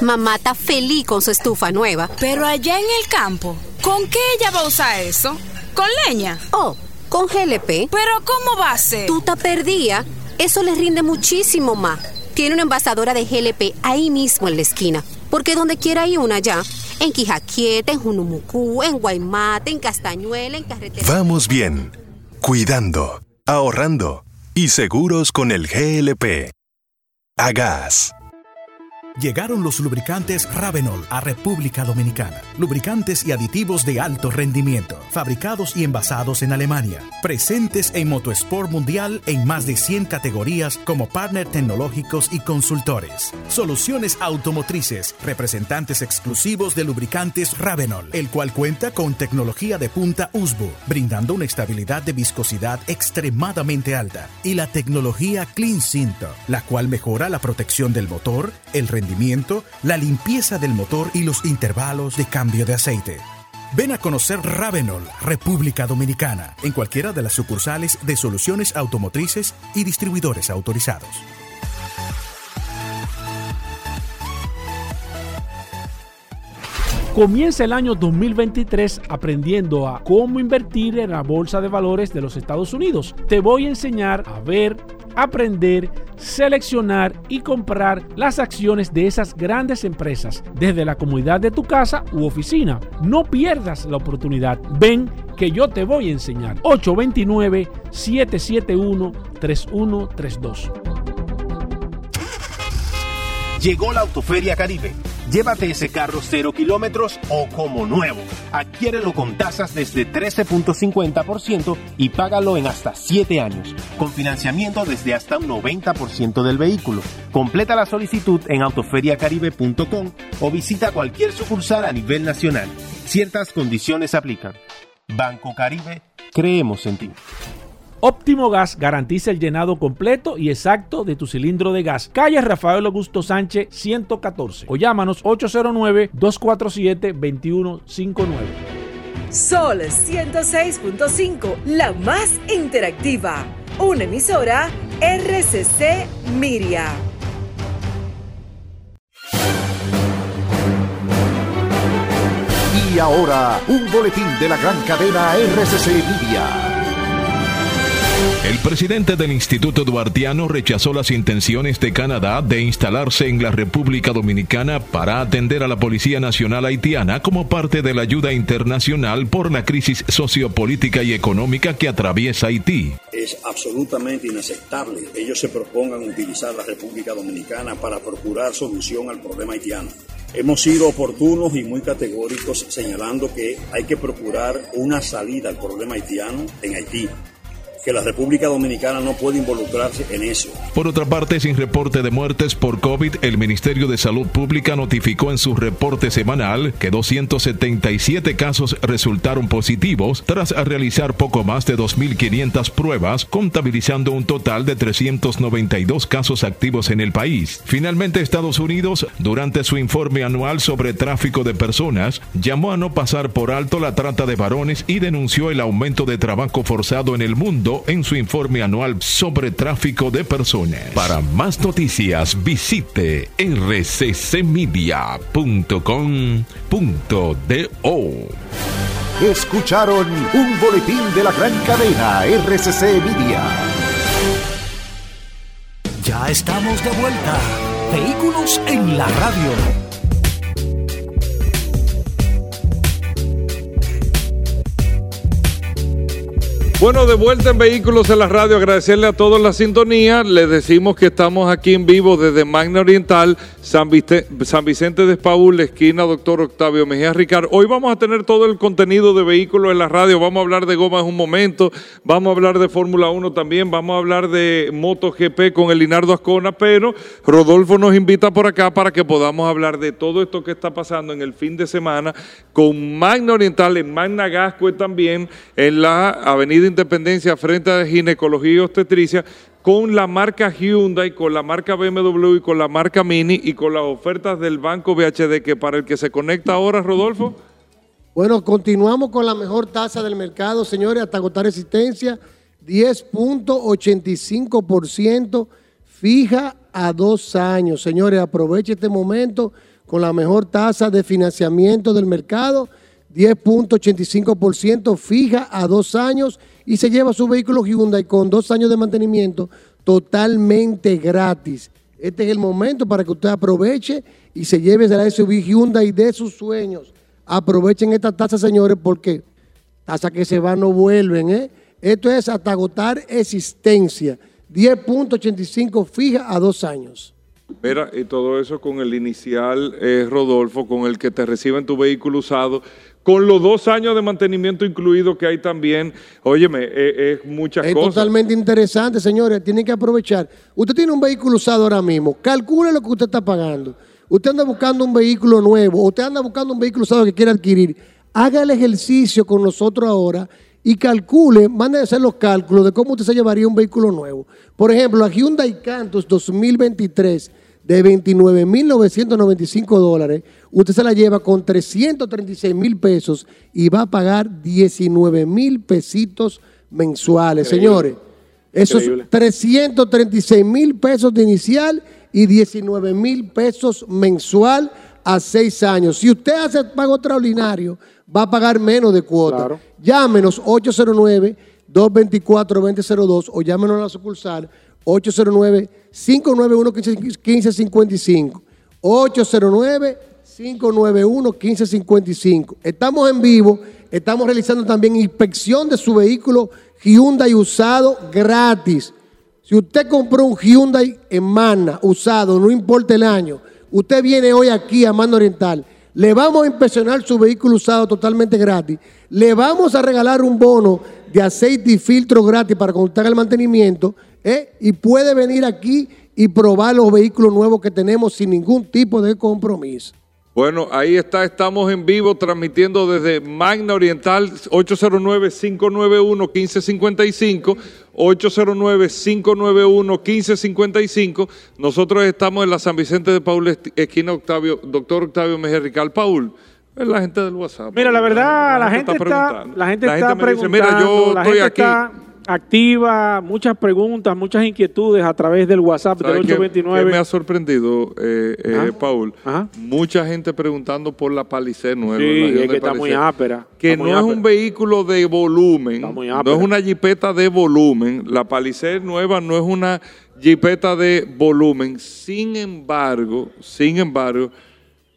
Mamá está feliz con su estufa nueva. Pero allá en el campo, ¿con qué ella va a usar eso? ¿Con leña? Oh, con GLP. Pero ¿cómo va a ser? Tú te perdía. Eso les rinde muchísimo más. Tiene una envasadora de GLP ahí mismo en la esquina. Porque donde quiera hay una ya. En Quijaquieta, en Junumucú, en Guaymate, en Castañuela, en Carretera. Vamos bien, cuidando, ahorrando y seguros con el GLP. A gas. Llegaron los lubricantes Ravenol a República Dominicana. Lubricantes y aditivos de alto rendimiento, fabricados y envasados en Alemania. Presentes en Motosport Mundial en más de 100 categorías como partner tecnológicos y consultores. Soluciones automotrices, representantes exclusivos de lubricantes Ravenol, el cual cuenta con tecnología de punta USB, brindando una estabilidad de viscosidad extremadamente alta, y la tecnología Clean Cinto, la cual mejora la protección del motor, el rendimiento, la limpieza del motor y los intervalos de cambio de aceite. Ven a conocer Ravenol, República Dominicana, en cualquiera de las sucursales de soluciones automotrices y distribuidores autorizados. Comienza el año 2023 aprendiendo a cómo invertir en la bolsa de valores de los Estados Unidos. Te voy a enseñar a ver, aprender, seleccionar y comprar las acciones de esas grandes empresas desde la comunidad de tu casa u oficina. No pierdas la oportunidad. Ven que yo te voy a enseñar. 829-771-3132. Llegó la Autoferia Caribe. Llévate ese carro cero kilómetros o como nuevo. Adquiérelo con tasas desde 13.50% y págalo en hasta 7 años, con financiamiento desde hasta un 90% del vehículo. Completa la solicitud en autoferiacaribe.com o visita cualquier sucursal a nivel nacional. Ciertas condiciones aplican. Banco Caribe, creemos en ti. Óptimo Gas garantiza el llenado completo y exacto de tu cilindro de gas. Calle Rafael Augusto Sánchez 114 o llámanos 809-247-2159. Sol 106.5, la más interactiva. Una emisora RCC Miria. Y ahora, un boletín de la gran cadena RCC Media. El presidente del Instituto Duartiano rechazó las intenciones de Canadá de instalarse en la República Dominicana para atender a la Policía Nacional Haitiana como parte de la ayuda internacional por la crisis sociopolítica y económica que atraviesa Haití. Es absolutamente inaceptable que ellos se propongan utilizar la República Dominicana para procurar solución al problema haitiano. Hemos sido oportunos y muy categóricos señalando que hay que procurar una salida al problema haitiano en Haití que la República Dominicana no puede involucrarse en eso. Por otra parte, sin reporte de muertes por COVID, el Ministerio de Salud Pública notificó en su reporte semanal que 277 casos resultaron positivos tras realizar poco más de 2.500 pruebas, contabilizando un total de 392 casos activos en el país. Finalmente, Estados Unidos, durante su informe anual sobre tráfico de personas, llamó a no pasar por alto la trata de varones y denunció el aumento de trabajo forzado en el mundo en su informe anual sobre tráfico de personas. Para más noticias, visite rccmedia.com.do. Escucharon un boletín de la gran cadena RCC Media. Ya estamos de vuelta. Vehículos en la radio. Bueno, de vuelta en Vehículos en la Radio, agradecerle a todos la sintonía. Les decimos que estamos aquí en vivo desde Magna Oriental, San, Vicente de Espaúl, esquina Doctor Octavio Mejía Ricard. Hoy vamos a tener todo el contenido de Vehículos en la Radio. Vamos a hablar de goma en un momento, vamos a hablar de Fórmula 1 también, vamos a hablar de MotoGP con el Linardo Ascona, pero Rodolfo nos invita por acá para que podamos hablar de todo esto que está pasando en el fin de semana con Magna Oriental, en Magna Gascue también, en la Avenida Independencia frente a Ginecología y Obstetricia, con la marca Hyundai, con la marca BMW y con la marca Mini y con las ofertas del Banco BHD, que para el que se conecta ahora, Rodolfo. Bueno, continuamos con la mejor tasa del mercado, señores, hasta agotar existencia, 10.85% fija a dos años. Señores, aproveche este momento con la mejor tasa de financiamiento del mercado, 10.85% fija a dos años y se lleva su vehículo Hyundai con dos años de mantenimiento totalmente gratis. Este es el momento para que usted aproveche y se lleve la SUV Hyundai de sus sueños. Aprovechen esta tasa, señores, porque tasa que se va no vuelven. ¿eh? Esto es hasta agotar existencia. 10.85 fija a dos años. Mira, y todo eso con el inicial, eh, Rodolfo, con el que te reciben tu vehículo usado, con los dos años de mantenimiento incluido que hay también. Óyeme, eh, es muchas Es cosas. totalmente interesante, señores. Tienen que aprovechar. Usted tiene un vehículo usado ahora mismo. Calcule lo que usted está pagando. Usted anda buscando un vehículo nuevo. Usted anda buscando un vehículo usado que quiere adquirir. Haga el ejercicio con nosotros ahora y calcule, mande a hacer los cálculos de cómo usted se llevaría un vehículo nuevo. Por ejemplo, la Hyundai Cantus 2023 de 29.995 dólares, usted se la lleva con 336 mil pesos y va a pagar 19 mil pesitos mensuales. Increíble. Señores, esos Increíble. 336 mil pesos de inicial y 19 mil pesos mensual a seis años. Si usted hace pago extraordinario, va a pagar menos de cuota. Llámenos 809-224-2002 o llámenos a la sucursal 809-591-1555. 809-591-1555. Estamos en vivo, estamos realizando también inspección de su vehículo Hyundai usado gratis. Si usted compró un Hyundai en Mana usado, no importa el año, usted viene hoy aquí a Mano Oriental, le vamos a inspeccionar su vehículo usado totalmente gratis, le vamos a regalar un bono de aceite y filtro gratis para haga el mantenimiento, ¿eh? y puede venir aquí y probar los vehículos nuevos que tenemos sin ningún tipo de compromiso. Bueno, ahí está, estamos en vivo transmitiendo desde Magna Oriental 809-591-1555, 809-591-1555. Nosotros estamos en la San Vicente de Paul, esquina Octavio, doctor Octavio Mejía Rical. Paul, es la gente del WhatsApp. Mira, la verdad, la gente está, preguntando. la gente La está gente me dice, preguntando, mira, yo la estoy gente aquí. está activa, muchas preguntas, muchas inquietudes a través del WhatsApp del ¿Sabes qué- 829. qué me ha sorprendido, eh, eh, Ajá. Paul? Mucha gente preguntando por la Palisade nueva. Sí, es que está muy ápera. Que muy no es un vehículo de volumen, no ápera. es una jipeta de volumen. La Palisade nueva no es una jipeta de volumen. Sin embargo, sin embargo,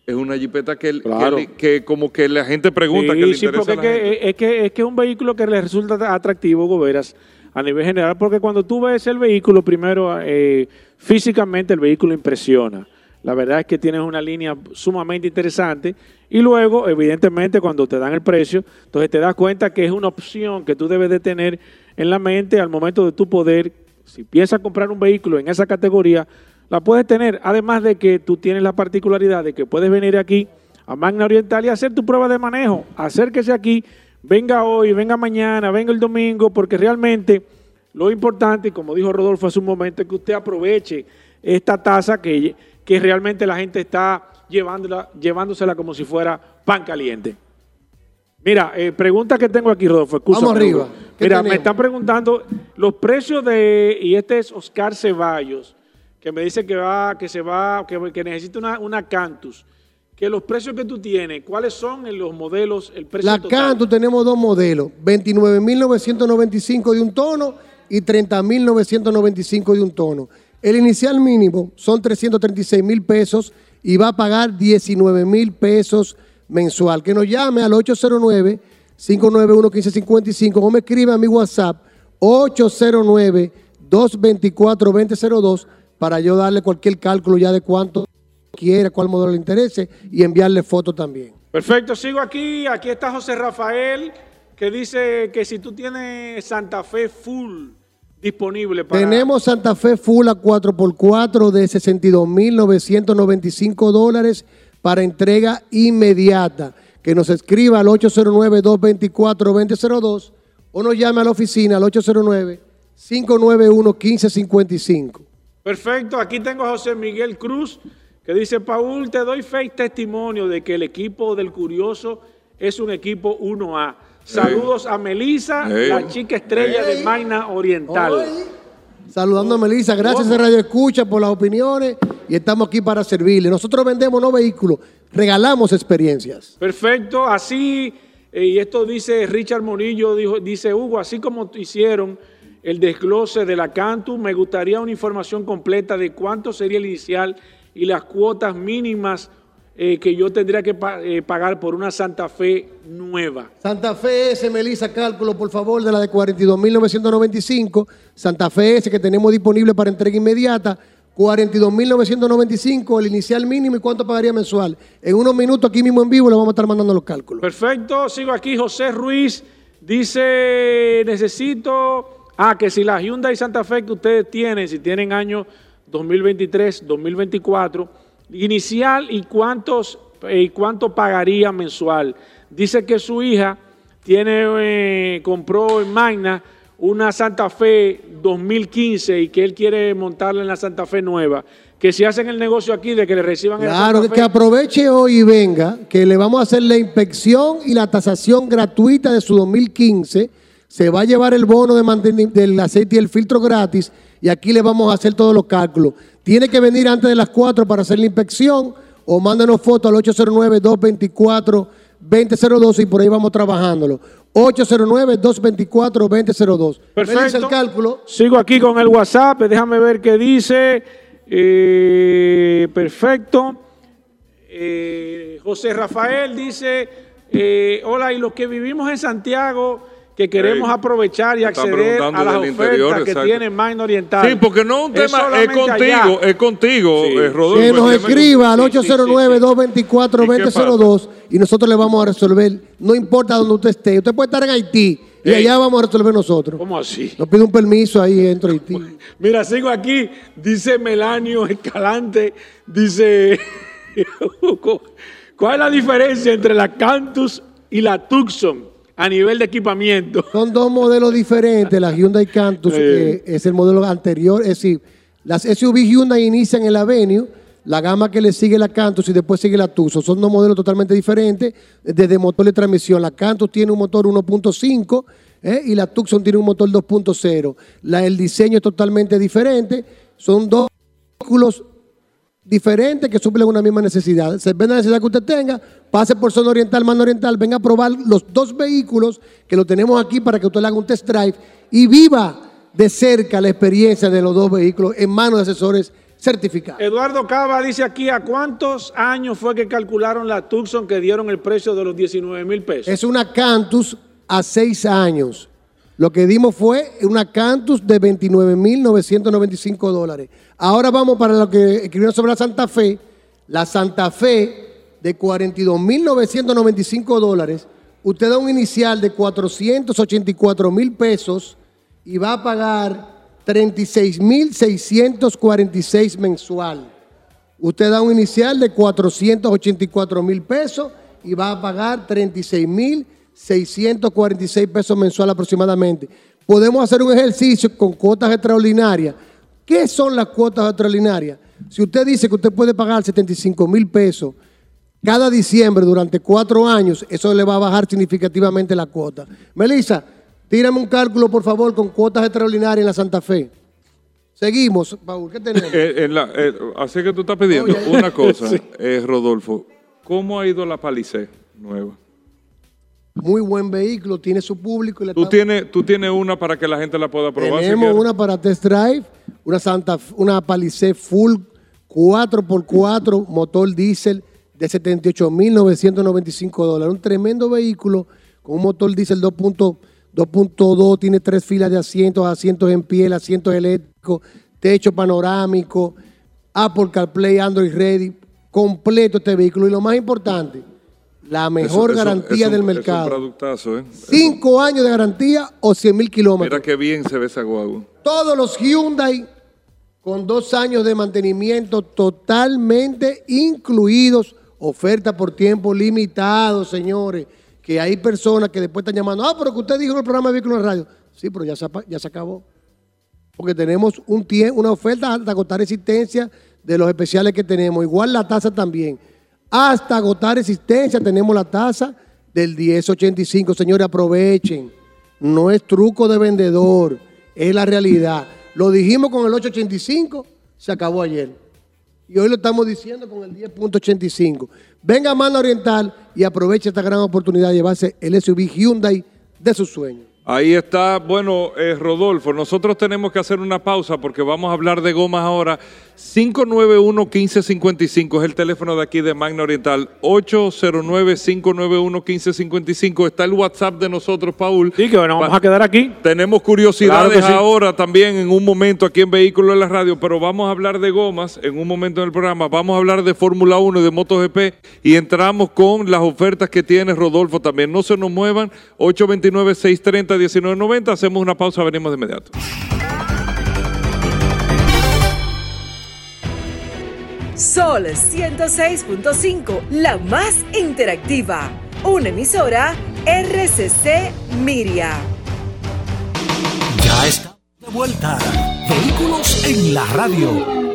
es una jipeta que, que Claro. le- que, como que la gente pregunta Sí, que le sí, interesa porque a es que, es, que, es que es un vehículo que le resulta atractivo, Goberas, a nivel general, porque cuando tú ves el vehículo, primero, eh, físicamente el vehículo impresiona. La verdad es que tienes una línea sumamente interesante y luego, evidentemente, cuando te dan el precio, entonces te das cuenta que es una opción que tú debes de tener en la mente al momento de tu poder, si piensas comprar un vehículo en esa categoría, la puedes tener. Además de que tú tienes la particularidad de que puedes venir aquí a Magna Oriental y hacer tu prueba de manejo. Acérquese aquí, venga hoy, venga mañana, venga el domingo, porque realmente lo importante, como dijo Rodolfo hace un momento, es que usted aproveche esta tasa que, que realmente la gente está llevándola, llevándosela como si fuera pan caliente. Mira, eh, pregunta que tengo aquí, Rodolfo. escúchame, Vamos arriba. Rodolfo. ¿Qué Mira, me están preguntando los precios de, y este es Oscar Ceballos, que me dice que va, que se va, que, que necesita una, una Cantus. Que los precios que tú tienes, ¿cuáles son en los modelos, el precio La total? Canto tenemos dos modelos, 29.995 de un tono y 30.995 de un tono. El inicial mínimo son 336 mil pesos y va a pagar 19 mil pesos mensual. Que nos llame al 809-591-1555 o me escribe a mi WhatsApp 809-224-2002 para yo darle cualquier cálculo ya de cuánto quiera, cuál modelo le interese y enviarle foto también. Perfecto, sigo aquí. Aquí está José Rafael, que dice que si tú tienes Santa Fe full disponible para... Tenemos Santa Fe Full a 4x4 de 62.995 dólares para entrega inmediata. Que nos escriba al 809-224-2002 o nos llame a la oficina al 809-591-1555. Perfecto, aquí tengo a José Miguel Cruz, que dice, Paul, te doy fe y testimonio de que el equipo del Curioso es un equipo 1A. Saludos a Melisa, Ey. la chica estrella de Magna Oriental. Saludando a Melissa, gracias a Radio Escucha por las opiniones y estamos aquí para servirle. Nosotros vendemos no vehículos, regalamos experiencias. Perfecto, así, eh, y esto dice Richard Morillo, dijo, dice Hugo, así como hicieron el desglose de la Cantu, me gustaría una información completa de cuánto sería el inicial y las cuotas mínimas eh, que yo tendría que pa- eh, pagar por una Santa Fe nueva. Santa Fe S, Melissa, cálculo por favor de la de 42.995. Santa Fe S que tenemos disponible para entrega inmediata, 42.995 el inicial mínimo y cuánto pagaría mensual. En unos minutos aquí mismo en vivo le vamos a estar mandando los cálculos. Perfecto, sigo aquí. José Ruiz dice, necesito, ah, que si la Hyundai Santa Fe que ustedes tienen, si tienen año 2023, 2024, inicial y cuántos eh, y cuánto pagaría mensual. Dice que su hija tiene, eh, compró en Magna una Santa Fe 2015 y que él quiere montarla en la Santa Fe nueva. Que si hacen el negocio aquí de que le reciban el Claro, que Fe, aproveche hoy y venga, que le vamos a hacer la inspección y la tasación gratuita de su 2015. Se va a llevar el bono de del aceite y el filtro gratis y aquí le vamos a hacer todos los cálculos. Tiene que venir antes de las 4 para hacer la inspección o mándanos foto al 809-224-2002 y por ahí vamos trabajándolo. 809-224-2002. Me dice Perfecto. el cálculo. Sigo aquí con el WhatsApp, déjame ver qué dice. Eh, perfecto. Eh, José Rafael dice, eh, hola, y los que vivimos en Santiago, que queremos aprovechar y acceder a las ofertas interior, que tiene Magna Oriental. Sí, porque no es un tema, es contigo, allá. es contigo, eh, Rodolfo. Que nos escriba al Sí, sí, sí, sí. 809-224-2002 y nosotros le vamos a resolver. No importa donde usted esté. Usted puede estar en Haití y Ey. allá vamos a resolver nosotros. ¿Cómo así? Nos pide un permiso ahí dentro de Haití. Mira, sigo aquí, dice Melanio Escalante, dice, ¿cuál es la diferencia entre la Cantus y la Tucson a nivel de equipamiento? Son dos modelos diferentes. La Hyundai Cantus eh, es el modelo anterior. Es decir, las SUV Hyundai inician en la Avenue, la gama que le sigue la Cantus y después sigue la Tucson. Son dos modelos totalmente diferentes desde motor de transmisión. La Cantus tiene un motor 1.5 eh, y la Tucson tiene un motor 2.0. La- El diseño es totalmente diferente. Son dos vehículos diferentes que suplen una misma necesidad. Se ve la necesidad que usted tenga, pase por zona oriental, mano oriental, venga a probar los dos vehículos que lo tenemos aquí para que usted le haga un test drive y viva de cerca la experiencia de los dos vehículos en manos de asesores certificados. Eduardo Cava dice aquí, ¿a cuántos años fue que calcularon la Tucson que dieron el precio de los 19 mil pesos? Es una Cantus a seis años. Lo que dimos fue una Cantus de 29.995 dólares. Ahora vamos para lo que escribieron sobre la Santa Fe. La Santa Fe de 42.995 dólares. Usted da un inicial de 484 mil pesos y va a pagar 36.646 mensual. Usted da un inicial de 484 mil pesos y va a pagar 36 mil 646 pesos mensual aproximadamente. Podemos hacer un ejercicio con cuotas extraordinarias. ¿Qué son las cuotas extraordinarias? Si usted dice que usted puede pagar 75 mil pesos cada diciembre durante cuatro años, eso le va a bajar significativamente la cuota. Melissa, tírame un cálculo, por favor, con cuotas extraordinarias en la Santa Fe. Seguimos, Paul, ¿qué tenemos? Eh, en la- eh, así que tú estás pidiendo Oye. una cosa, Sí. eh, Rodolfo. ¿Cómo ha ido la Palisade nueva? Muy buen vehículo, tiene su público. Y le Tú tienes, tú tienes una para que la gente la pueda probar. Tenemos una para test drive, una Santa, una Palisade full 4x4, motor diésel de 78.995 dólares. Un tremendo vehículo con un motor diésel 2.2, tiene tres filas de asientos, asientos en piel, asientos eléctricos, techo panorámico, Apple CarPlay, Android Ready, completo este vehículo. Y lo más importante, la mejor Eso- eso- garantía un- del Es un mercado. ¿eh? Cinco años de garantía o 100 mil kilómetros. Mira qué bien se ve esa guagua. Todos los Hyundai con dos años de mantenimiento totalmente incluidos. Oferta por tiempo limitado, señores. Que hay personas que después están llamando. Ah, pero que usted dijo en el programa de Vehículos en Radio. Sí, pero ya se, ya se acabó. Porque tenemos un tiempo, una oferta hasta agotar existencia de los especiales que tenemos. Igual la tasa también. Hasta agotar existencia tenemos la tasa del 1085. Señores, aprovechen. No es truco de vendedor, es la realidad. Lo dijimos con el 885, se acabó ayer. Y hoy lo estamos diciendo con el 10.85. Venga a Mano Oriental y aproveche esta gran oportunidad de llevarse el SUV Hyundai de sus sueños. Ahí está, bueno, eh, Rodolfo, nosotros tenemos que hacer una pausa porque vamos a hablar de gomas ahora. 591-1555 es el teléfono de aquí de Magna Oriental. 809-591-1555. Está el WhatsApp de nosotros, Paul. Sí, que bueno, vamos a quedar aquí. Tenemos curiosidades Claro que sí. ahora también en un momento aquí en Vehículos en la Radio, pero vamos a hablar de gomas en un momento en el programa. Vamos a hablar de Fórmula 1 y de MotoGP y entramos con las ofertas que tiene Rodolfo también. No se nos muevan. 829-630-1990. Hacemos una pausa, venimos de inmediato. Sol 106.5, la más interactiva. Una emisora RCC Miria. Ya está de vuelta. Vehículos en la radio.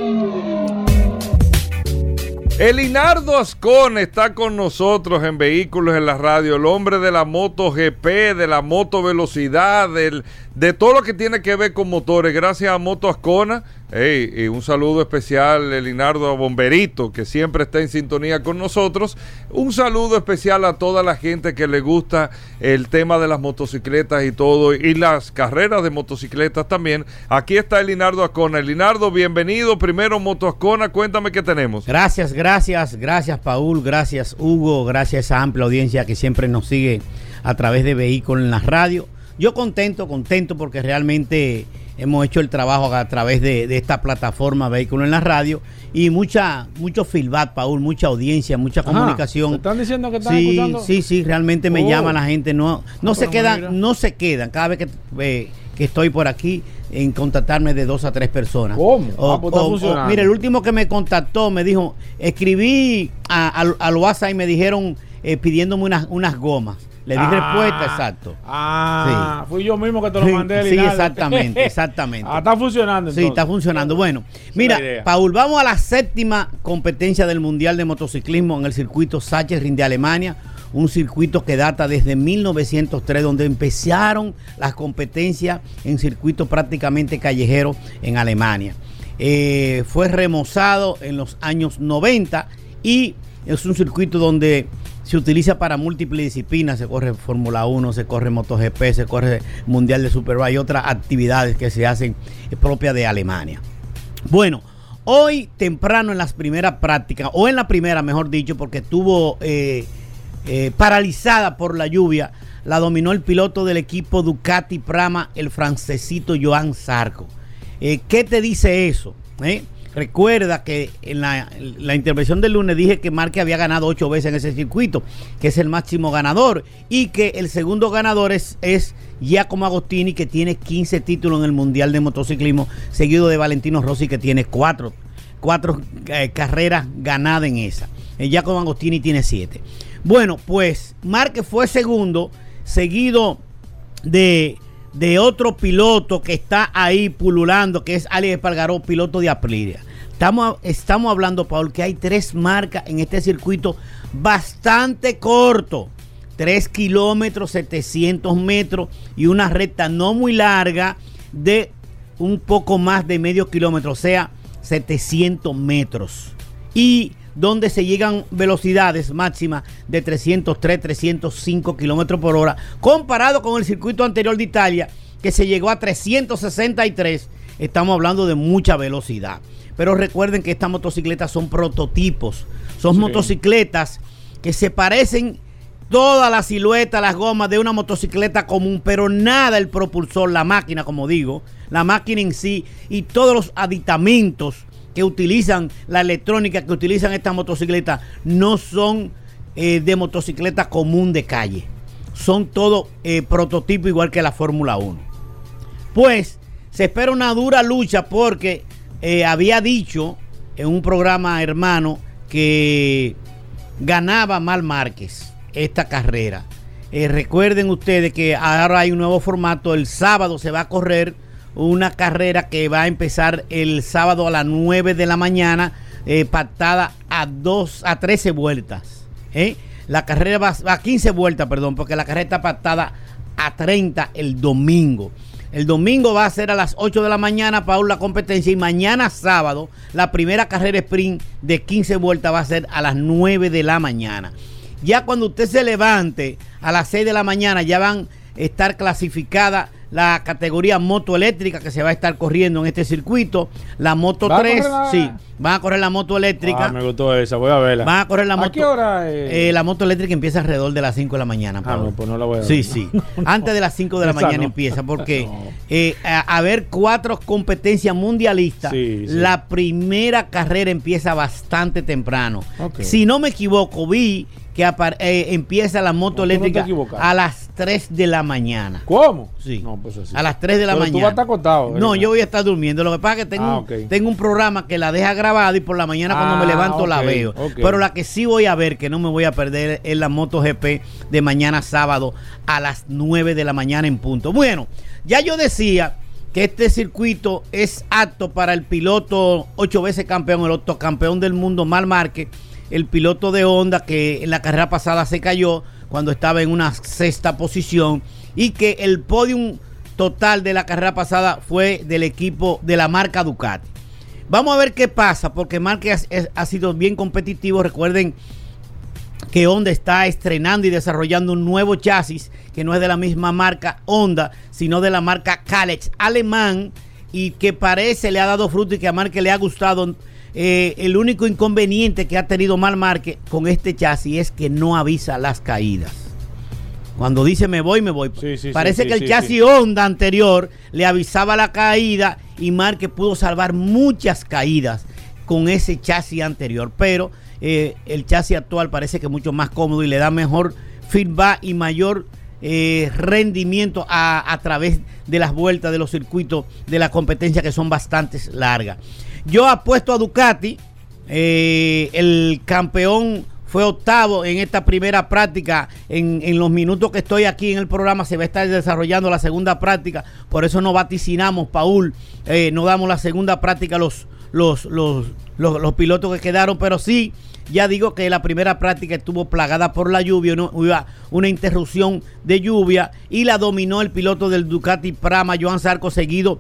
Elinardo Ascon está con nosotros en Vehículos en la Radio, el hombre de la moto GP, de la moto velocidad, del, de todo lo que tiene que ver con motores. Gracias a Moto Ascona. Hey, y un saludo especial, Elinardo a Bomberito, que siempre está en sintonía con nosotros. Un saludo especial a toda la gente que le gusta el tema de las motocicletas y todo, y las carreras de motocicletas también. Aquí está Elinardo Ascona. Elinardo, bienvenido. Primero Moto Ascona, cuéntame qué tenemos. Gracias, gracias, gracias Paul, gracias Hugo, gracias a amplia audiencia que siempre nos sigue a través de Vehículos en la Radio. Yo contento, contento porque realmente hemos hecho el trabajo a través de, de esta plataforma Vehículos en la Radio y mucha, mucho feedback, Paul, mucha audiencia, mucha Ajá, comunicación. ¿te están diciendo que están sí, escuchando? Sí, sí, realmente me Oh. llama la gente, no, no Ah, se quedan, mira. no se quedan, cada vez que, eh, que estoy por aquí en contactarme de dos a tres personas. ¿Cómo? O- Ah, pues o- o- funcionando. mira, el último que me contactó me dijo, escribí a- al, al WhatsApp y me dijeron eh, pidiéndome unas, unas gomas. Le di Ah. respuesta, exacto. Ah, fui yo mismo que te lo mandé. Sí, exactamente, exactamente. Ah, está funcionando Sí, está funcionando. Bueno, es mira. Paul, vamos a la séptima competencia del Mundial de Motociclismo en el circuito Sachsenring de Alemania, un circuito que data desde 1903, donde empezaron las competencias en circuitos prácticamente callejeros en Alemania. Eh, fue remozado en los años 90 y es un circuito donde se utiliza para múltiples disciplinas, se corre Fórmula 1, se corre MotoGP, se corre Mundial de Superbike y otras actividades que se hacen eh, propias de Alemania. Bueno, hoy temprano en las primeras prácticas, o en la primera mejor dicho, porque estuvo eh, eh, paralizada por la lluvia, la dominó el piloto del equipo Ducati Prama, el francesito Joan Zarco. Eh, ¿Qué te dice eso? Eh? Recuerda que en la, en la intervención del lunes dije que Marque había ganado ocho veces en ese circuito, que es el máximo ganador, y que el segundo ganador es, Giacomo Agostini, que tiene 15 títulos en el Mundial de Motociclismo, seguido de Valentino Rossi, que tiene cuatro, cuatro eh, carreras ganadas en esa. El Giacomo Agostini tiene siete. Bueno, pues Marque fue segundo, seguido de, de otro piloto que está ahí pululando, que es Alex Espargaró, piloto de Aprilia. Estamos, estamos hablando, Paul, que hay tres marcas en este circuito bastante corto. 3 kilómetros, 700 metros y una recta no muy larga de un poco más de medio kilómetro, o sea, 700 metros. Y donde se llegan velocidades máximas de 303, 305 kilómetros por hora, comparado con el circuito anterior de Italia, que se llegó a 363. Estamos hablando de mucha velocidad. Pero recuerden que estas motocicletas son prototipos, son Sí. motocicletas que se parecen toda la silueta, las gomas de una motocicleta común, pero nada el propulsor, la máquina, como digo, la máquina en sí y todos los aditamentos que utilizan, la electrónica que utilizan estas motocicletas, no son eh, de motocicleta común de calle. Son todo eh, prototipo igual que la Fórmula 1. Pues se espera una dura lucha porque eh, había dicho en un programa hermano que ganaba Mal Márquez esta carrera. Recuerden ustedes que ahora hay un nuevo formato. El sábado se va a correr una carrera que va a empezar el sábado a las 9 de la mañana, eh, pactada a, dos, a 13 vueltas. ¿eh? La carrera va a 15 vueltas, perdón, porque la carrera está pactada a 30 el domingo. El domingo va a ser a las 8 de la mañana, Paul, la competencia. Y mañana sábado, la primera carrera sprint de 15 vueltas va a ser a las 9 de la mañana. Ya cuando usted se levante a las 6 de la mañana, ya van a estar clasificadas la categoría moto eléctrica que se va a estar corriendo en este circuito. La moto ¿Va a 3, correr la- sí, van a correr la moto eléctrica. Ah, me gustó esa, voy a verla. Van a correr la ¿A moto. qué hora, eh? Eh, la moto eléctrica empieza alrededor de las 5 de la mañana. Ah, no, pues no la voy a ver. Sí, sí. Antes de las 5 de la mañana no. empieza, porque eh, a, a ver cuatro competencias mundialistas. Sí, sí. La primera carrera empieza bastante temprano. Si no me equivoco, vi que eh, empieza la moto No, no eléctrica a las 3 de la mañana. ¿Cómo? Sí. No, pues así. A las 3 de la Pero mañana. tú vas a estar acostado, No, yo voy a estar durmiendo. Lo que pasa es que tengo, Ah, tengo un programa que la deja grabada y por la mañana cuando me Ah, levanto la veo. Pero la que sí voy a ver, que no me voy a perder, es la MotoGP de mañana sábado a las 9 de la mañana en punto. Bueno, ya yo decía que este circuito es apto para el piloto ocho veces campeón, el octocampeón del mundo, Mar Márquez, el piloto de Honda que en la carrera pasada se cayó cuando estaba en una sexta posición y que el podium total de la carrera pasada fue del equipo de la marca Ducati. Vamos a ver qué pasa, porque Márquez ha, sido bien competitivo. Recuerden que Honda está estrenando y desarrollando un nuevo chasis que no es de la misma marca Honda, sino de la marca Kalex alemán y que parece le ha dado fruto y que a Márquez le ha gustado. Eh, el único inconveniente que ha tenido Mar Márquez con este chasis es que no avisa las caídas. Cuando dice me voy, me voy. sí, Parece sí, que el chasis. Honda anterior le avisaba la caída y Márquez pudo salvar muchas caídas con ese chasis anterior. Pero eh, el chasis actual parece que es mucho más cómodo y le da mejor feedback y mayor eh, rendimiento a, a través de las vueltas de los circuitos de la competencia que son bastante largas. Yo apuesto a Ducati. eh, el campeón fue octavo en esta primera práctica. En, en los minutos que estoy aquí en el programa se va a estar desarrollando la segunda práctica. Por eso no vaticinamos, Paul. eh, no damos la segunda práctica a los, los, los, los, pilotos que quedaron. Pero sí, ya digo que la primera práctica estuvo plagada por la lluvia. Hubo una interrupción de lluvia. Y la dominó el piloto del Ducati Prama, Joan Sarco, seguido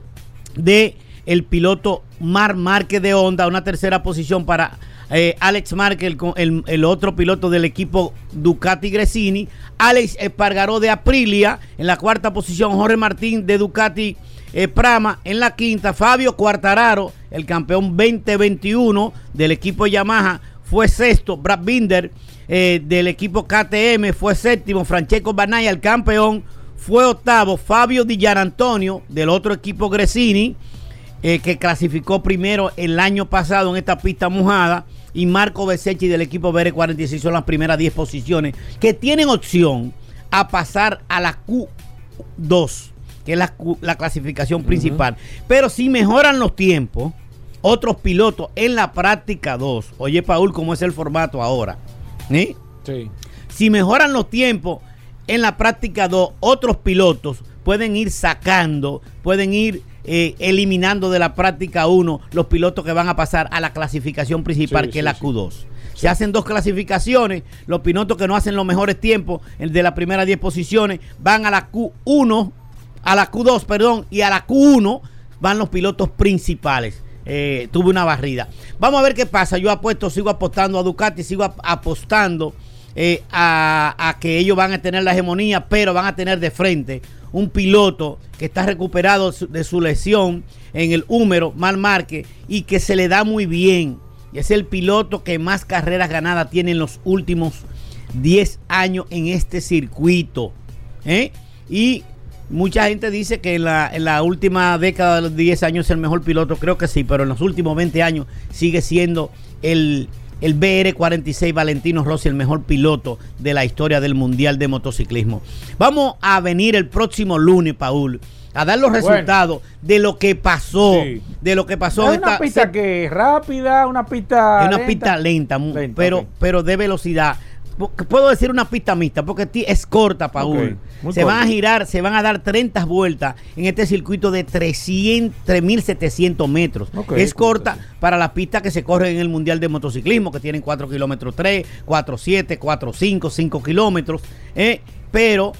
de el piloto Mar Márquez de Honda, una tercera posición para eh, Alex Márquez, el, el- otro piloto del equipo Ducati Gresini, Alex Espargaró de Aprilia, en la cuarta posición. Jorge Martín de Ducati eh, Prama, en la quinta. Fabio Cuartararo, el campeón 2021 del equipo Yamaha, fue sexto, Brad Binder eh, del equipo KTM fue séptimo, Francesco Banaya, el campeón, fue octavo, Fabio Di Antonio del otro equipo Gresini, eh, que clasificó primero el año pasado en esta pista mojada. Y Marco Besechi del equipo BR46 son las primeras 10 posiciones que tienen opción a pasar a la Q2, que es la, Q- la clasificación principal. Pero si mejoran los tiempos, otros pilotos en la práctica 2, oye Paul, ¿cómo es el formato ahora? ¿Sí? Sí. Si mejoran los tiempos en la práctica 2, otros pilotos pueden ir sacando, pueden ir eh, eliminando de la práctica 1 los pilotos que van a pasar a la clasificación principal, Sí, que es la sí. Q2. Se hacen dos clasificaciones, los pilotos que no hacen los mejores tiempos, el de las primeras 10 posiciones, van a la Q1, a la Q2, perdón, y a la Q1 van los pilotos principales. Eh, tuve una barrida. Vamos a ver qué pasa. Yo apuesto, sigo apostando a Ducati, sigo ap- apostando eh, a, a que ellos van a tener la hegemonía, pero van a tener de frente un piloto que está recuperado de su lesión en el húmero, Mal Márquez, y que se le da muy bien. Y es el piloto que más carreras ganadas tiene en los últimos 10 años en este circuito. ¿eh? Y mucha gente dice que la, en la última década de los 10 años es el mejor piloto. Creo que sí, pero en los últimos 20 años sigue siendo el, el BR46 Valentino Rossi el mejor piloto de la historia del Mundial de Motociclismo. Vamos a venir el próximo lunes, Paul. A dar los Bueno. resultados de lo que pasó. Sí. De lo que pasó Es en una esta- pista que es rápida, una pista. es una lenta. pista lenta, pero, pero de velocidad. Pu- Puedo decir una pista mixta porque es corta, Paul. Ok, muy se van a girar, se van a dar 30 vueltas en este circuito de 300, 3.700 metros. Ok, es corta, corta para las pistas que se corren en el Mundial de Motociclismo, que tienen 4 kilómetros 3, 4, 7, 4, 5, 5 kilómetros. eh, pero,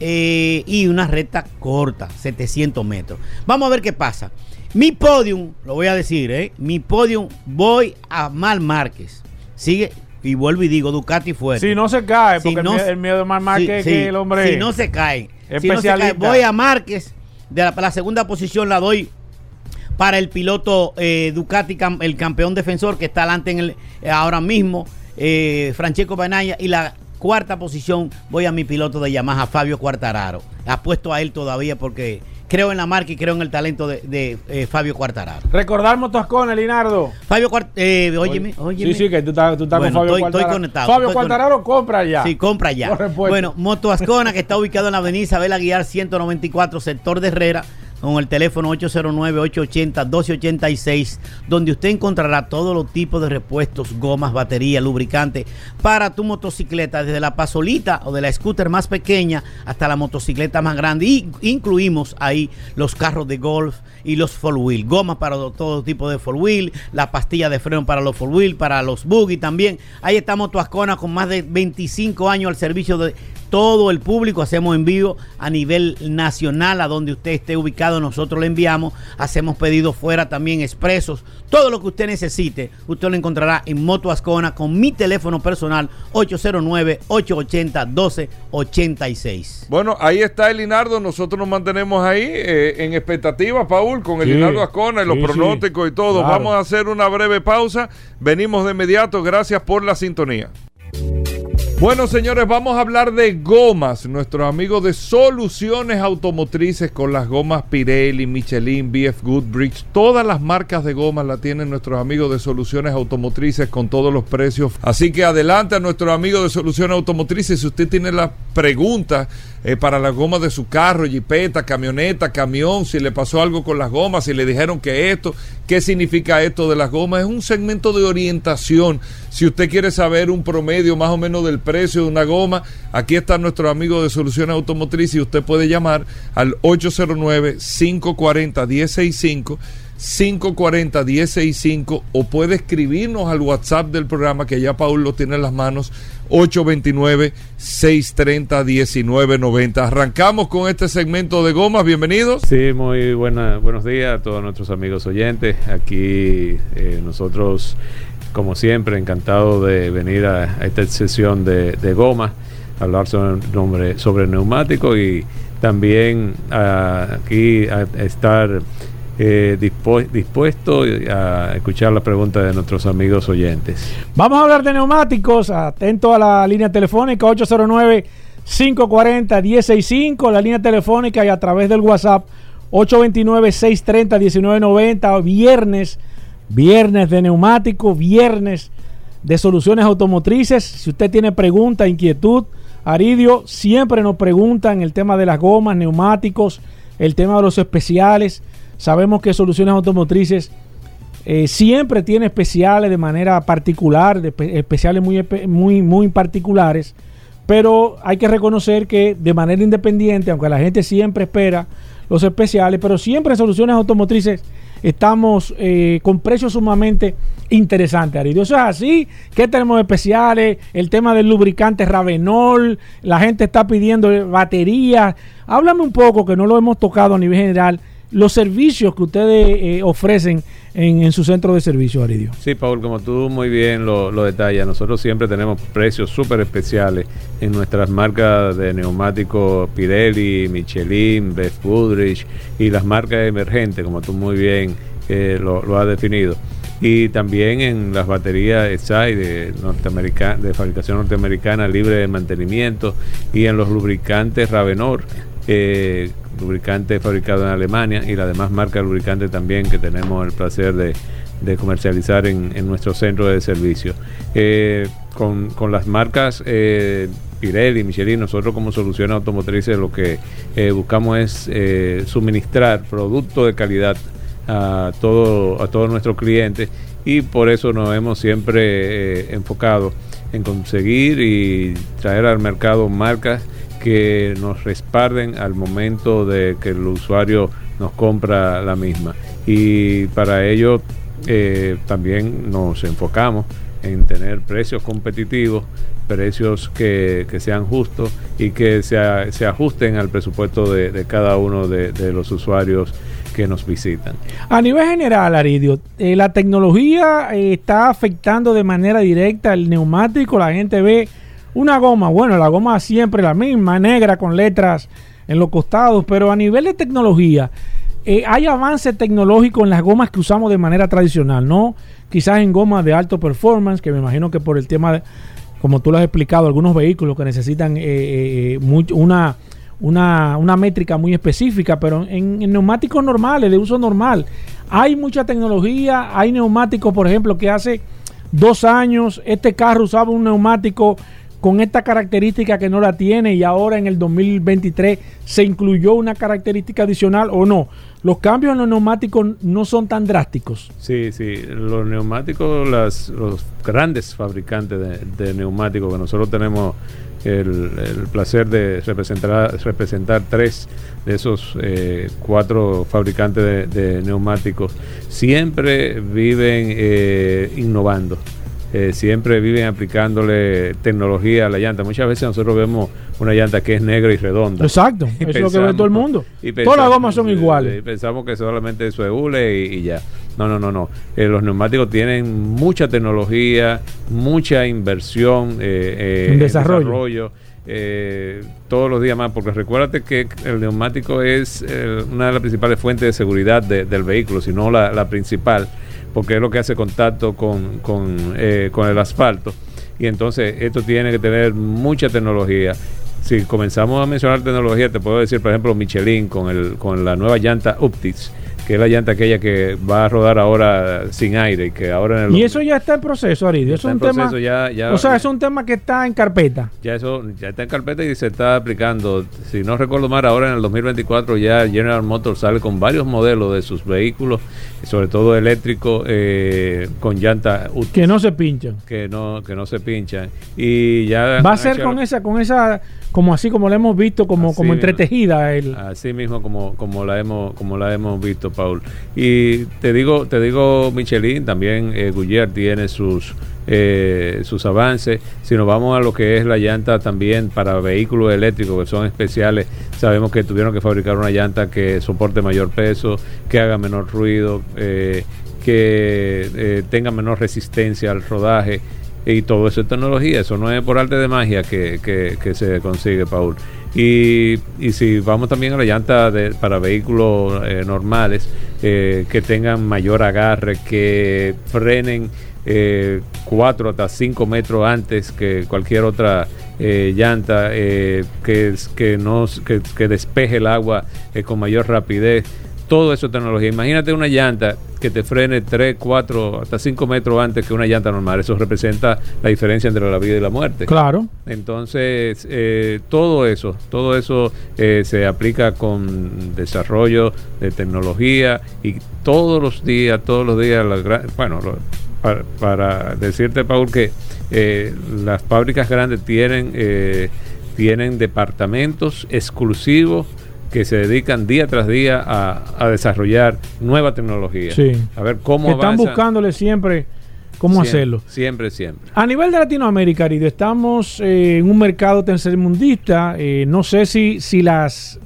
eh, y una recta corta, 700 metros. Vamos a ver qué pasa. Mi podium, lo voy a decir, ¿eh? Mi podium, voy a Mal Márquez. Sigue, y vuelvo y digo, Ducati fuerte. Si no se cae, Si porque no el, miedo- de Mar Márquez es Sí, que el hombre. Si no se cae. Si no se cae, especialista. voy a Márquez De la, la segunda posición la doy para el piloto eh, Ducati, cam- el campeón defensor que está adelante en el, eh, ahora mismo, eh, Francesco Banaya. Y la cuarta posición voy a mi piloto de Yamaha, Fabio Quartararo. Apuesto a él todavía porque creo en la marca y creo en el talento de, de, eh, Fabio Quartararo. Recordar Motoscona, Linardo. Fabio Quartararo, eh, óyeme, óyeme. Sí, sí, que tú estás, tú estás Bueno, con Fabio estoy- estoy conectado, Fabio estoy Quartararo compra ya. Sí, compra ya. Bueno, Moto Ascona, que está ubicado en la avenida Isabel Aguilar 194, sector de Herrera, con el teléfono 809-880-1286, donde usted encontrará todos los tipos de repuestos, gomas, batería, lubricante, para tu motocicleta, desde la pasolita o de la scooter más pequeña hasta la motocicleta más grande. Y incluimos ahí los carros de golf y los four wheel, gomas para todo tipo de four wheel, la pastilla de freno para los four wheel, para los buggy también. Ahí está Moto Ascona con más de 25 años al servicio de todo el público. Hacemos envío a nivel nacional a donde usted esté ubicado. Nosotros le enviamos. Hacemos pedidos fuera también expresos. Todo lo que usted necesite, usted lo encontrará en Moto Ascona con mi teléfono personal 809-880-1286. Bueno, ahí está el Linardo. Nosotros nos mantenemos ahí eh, en expectativa, Paul, con el Sí, Linardo Ascona y los sí, pronósticos y todo. claro. Vamos a hacer una breve pausa. Venimos de inmediato. Gracias por la sintonía. Bueno, señores, vamos a hablar de gomas. Nuestros amigos de Soluciones Automotrices con las gomas Pirelli, Michelin, BF Goodrich. Todas las marcas de gomas la tienen nuestros amigos de Soluciones Automotrices con todos los precios. Así que adelante a nuestros amigos de Soluciones Automotrices. Si usted tiene las preguntas eh, para las gomas de su carro, jipeta, camioneta, camión, si le pasó algo con las gomas, si le dijeron que esto, qué significa esto de las gomas, es un segmento de orientación. Si usted quiere saber un promedio más o menos del precio de una goma, aquí está nuestro amigo de Soluciones Automotrices y usted puede llamar al 809-540-165. 540-165 o puede escribirnos al WhatsApp del programa que ya Paul lo tiene en las manos 829-630-1990. Arrancamos con este segmento de gomas, bienvenidos. Sí, muy buena, buenos días a todos nuestros amigos oyentes. Aquí eh, nosotros, como siempre, encantados de venir a, esta sesión de, de goma, hablar sobre, nombre- sobre neumáticos y también aquí estar eh, dispu- dispuesto a escuchar las preguntas de nuestros amigos oyentes. Vamos a hablar de neumáticos. Atento a la línea telefónica 809-540-165, la línea telefónica y a través del WhatsApp 829-630-1990. Viernes, viernes de neumáticos, viernes de soluciones automotrices. Si usted tiene pregunta, inquietud, Aridio, siempre nos preguntan el tema de las gomas, neumáticos, el tema de los especiales. Sabemos que Soluciones Automotrices eh, siempre tiene especiales de manera particular, de espe- especiales muy, muy, muy particulares, pero hay que reconocer que de manera independiente, aunque la gente siempre espera los especiales, pero siempre Soluciones Automotrices estamos eh, con precios sumamente interesantes, Aridio. Eso es así, que tenemos especiales? El tema del lubricante Ravenol, la gente está pidiendo baterías. Háblame un poco, que no lo hemos tocado a nivel general, los servicios que ustedes eh, ofrecen en, en su centro de servicio, Aridio. Sí, Paul, como tú muy bien lo, lo detallas, nosotros siempre tenemos precios súper especiales en nuestras marcas de neumáticos Pirelli, Michelin, Best Goodrich y las marcas emergentes, como tú muy bien eh, lo, lo has definido. Y también en las baterías SAI de, norteamerica- de fabricación norteamericana libre de mantenimiento y en los lubricantes Ravenor eh, lubricante fabricado en Alemania y la demás marcas de lubricante también que tenemos el placer de, comercializar en, nuestro centro de servicio. Eh, con, con las marcas eh, Pirelli, Michelin, nosotros como soluciones automotrices lo que eh, buscamos es eh, suministrar productos de calidad a todo a todos nuestros clientes y por eso nos hemos siempre eh, enfocado en conseguir y traer al mercado marcas que nos respalden al momento de que el usuario nos compra la misma. Y para ello eh, también nos enfocamos en tener precios competitivos, precios que, que sean justos y que se, se ajusten al presupuesto de, de cada uno de, de los usuarios que nos visitan. A nivel general, Aridio, eh, la tecnología eh, está afectando de manera directa el neumático. La gente ve una goma, bueno, la goma siempre la misma, negra con letras en los costados, pero a nivel de tecnología, eh, hay avance tecnológico en las gomas que usamos de manera tradicional, ¿no? Quizás en gomas de alto performance, que me imagino que por el tema, de, como tú lo has explicado, algunos vehículos que necesitan eh, eh, una, una, una métrica muy específica, pero en, en neumáticos normales, de uso normal, hay mucha tecnología, hay neumáticos, por ejemplo, que hace dos años este carro usaba un neumático con esta característica que no la tiene y ahora en el 2023 se incluyó una característica adicional o no. Los cambios en los neumáticos no son tan drásticos. Sí, sí, los neumáticos, las, los grandes fabricantes de, neumáticos que nosotros tenemos el, el placer de representar, representar tres de esos eh, cuatro fabricantes de, de neumáticos, siempre viven eh, innovando. Eh, siempre viven aplicándole tecnología a la llanta. Muchas veces nosotros vemos una llanta que es negra y redonda. Exacto, Y eso es lo que ve todo el mundo. y Todas las gomas son iguales. sí, pensamos que solamente eso es hule y, y ya. No, no, no, no. Eh, los neumáticos tienen mucha tecnología, mucha inversión eh, eh, En desarrollo. eh, todos los días más, porque recuérdate que el neumático es eh, una de las principales fuentes de seguridad de- del vehículo, si no la, la principal, porque es lo que hace contacto con, con, eh, con el asfalto. Y entonces esto tiene que tener mucha tecnología. Si comenzamos a mencionar tecnología, te puedo decir, por ejemplo, Michelin con, el, con la nueva llanta Uptis, que es la llanta aquella que va a rodar ahora sin aire y que ahora en el Y eso ya está en proceso, Aridio. Es un tema. proceso, ya- ya- o sea, es un tema que está en carpeta. ya eso ya está en carpeta y se está aplicando. Si no recuerdo mal, ahora en el 2024 ya General Motors sale con varios modelos de sus vehículos, sobre todo eléctricos, eh, con llanta Que no se pinchan. que no que no se pinchan. Y ya Va a ser con esa, con esa, como así como la hemos visto, como, Así como entretejida. El, Así mismo como, como la hemos como la hemos visto, Paul. Y te digo, te digo, Michelin, también eh, tiene sus eh, sus avances. Si nos vamos a lo que es la llanta también para vehículos eléctricos que son especiales, sabemos que tuvieron que fabricar una llanta que soporte mayor peso, que haga menor ruido, eh, que eh, tenga menor resistencia al rodaje y todo eso es tecnología, eso no es por arte de magia que- que se consigue, Paul. Y, y si vamos también a la llanta de- para vehículos eh, normales, eh, que tengan mayor agarre, que frenen 4 hasta 5 metros antes que cualquier otra eh, llanta, eh, que, no, que, despeje el agua eh, con mayor rapidez. Todo eso es tecnología. Imagínate una llanta que te frene 3, 4, hasta 5 metros antes que una llanta normal. Eso representa la diferencia entre la vida y la muerte. Claro. Entonces, eh, todo eso, todo eso eh, se aplica con desarrollo de tecnología y todos los días, todos los días, las bueno, lo- para, para decirte, Paul, que eh, las fábricas grandes tienen, eh, tienen departamentos exclusivos que se dedican día tras día a, a desarrollar nueva tecnología. Sí. A ver cómo que están avanzan. buscándole siempre cómo Siempre, hacerlo. Siempre, siempre. A nivel de Latinoamérica, Aridio, estamos eh, en un mercado tercermundista. eh, no sé si, si las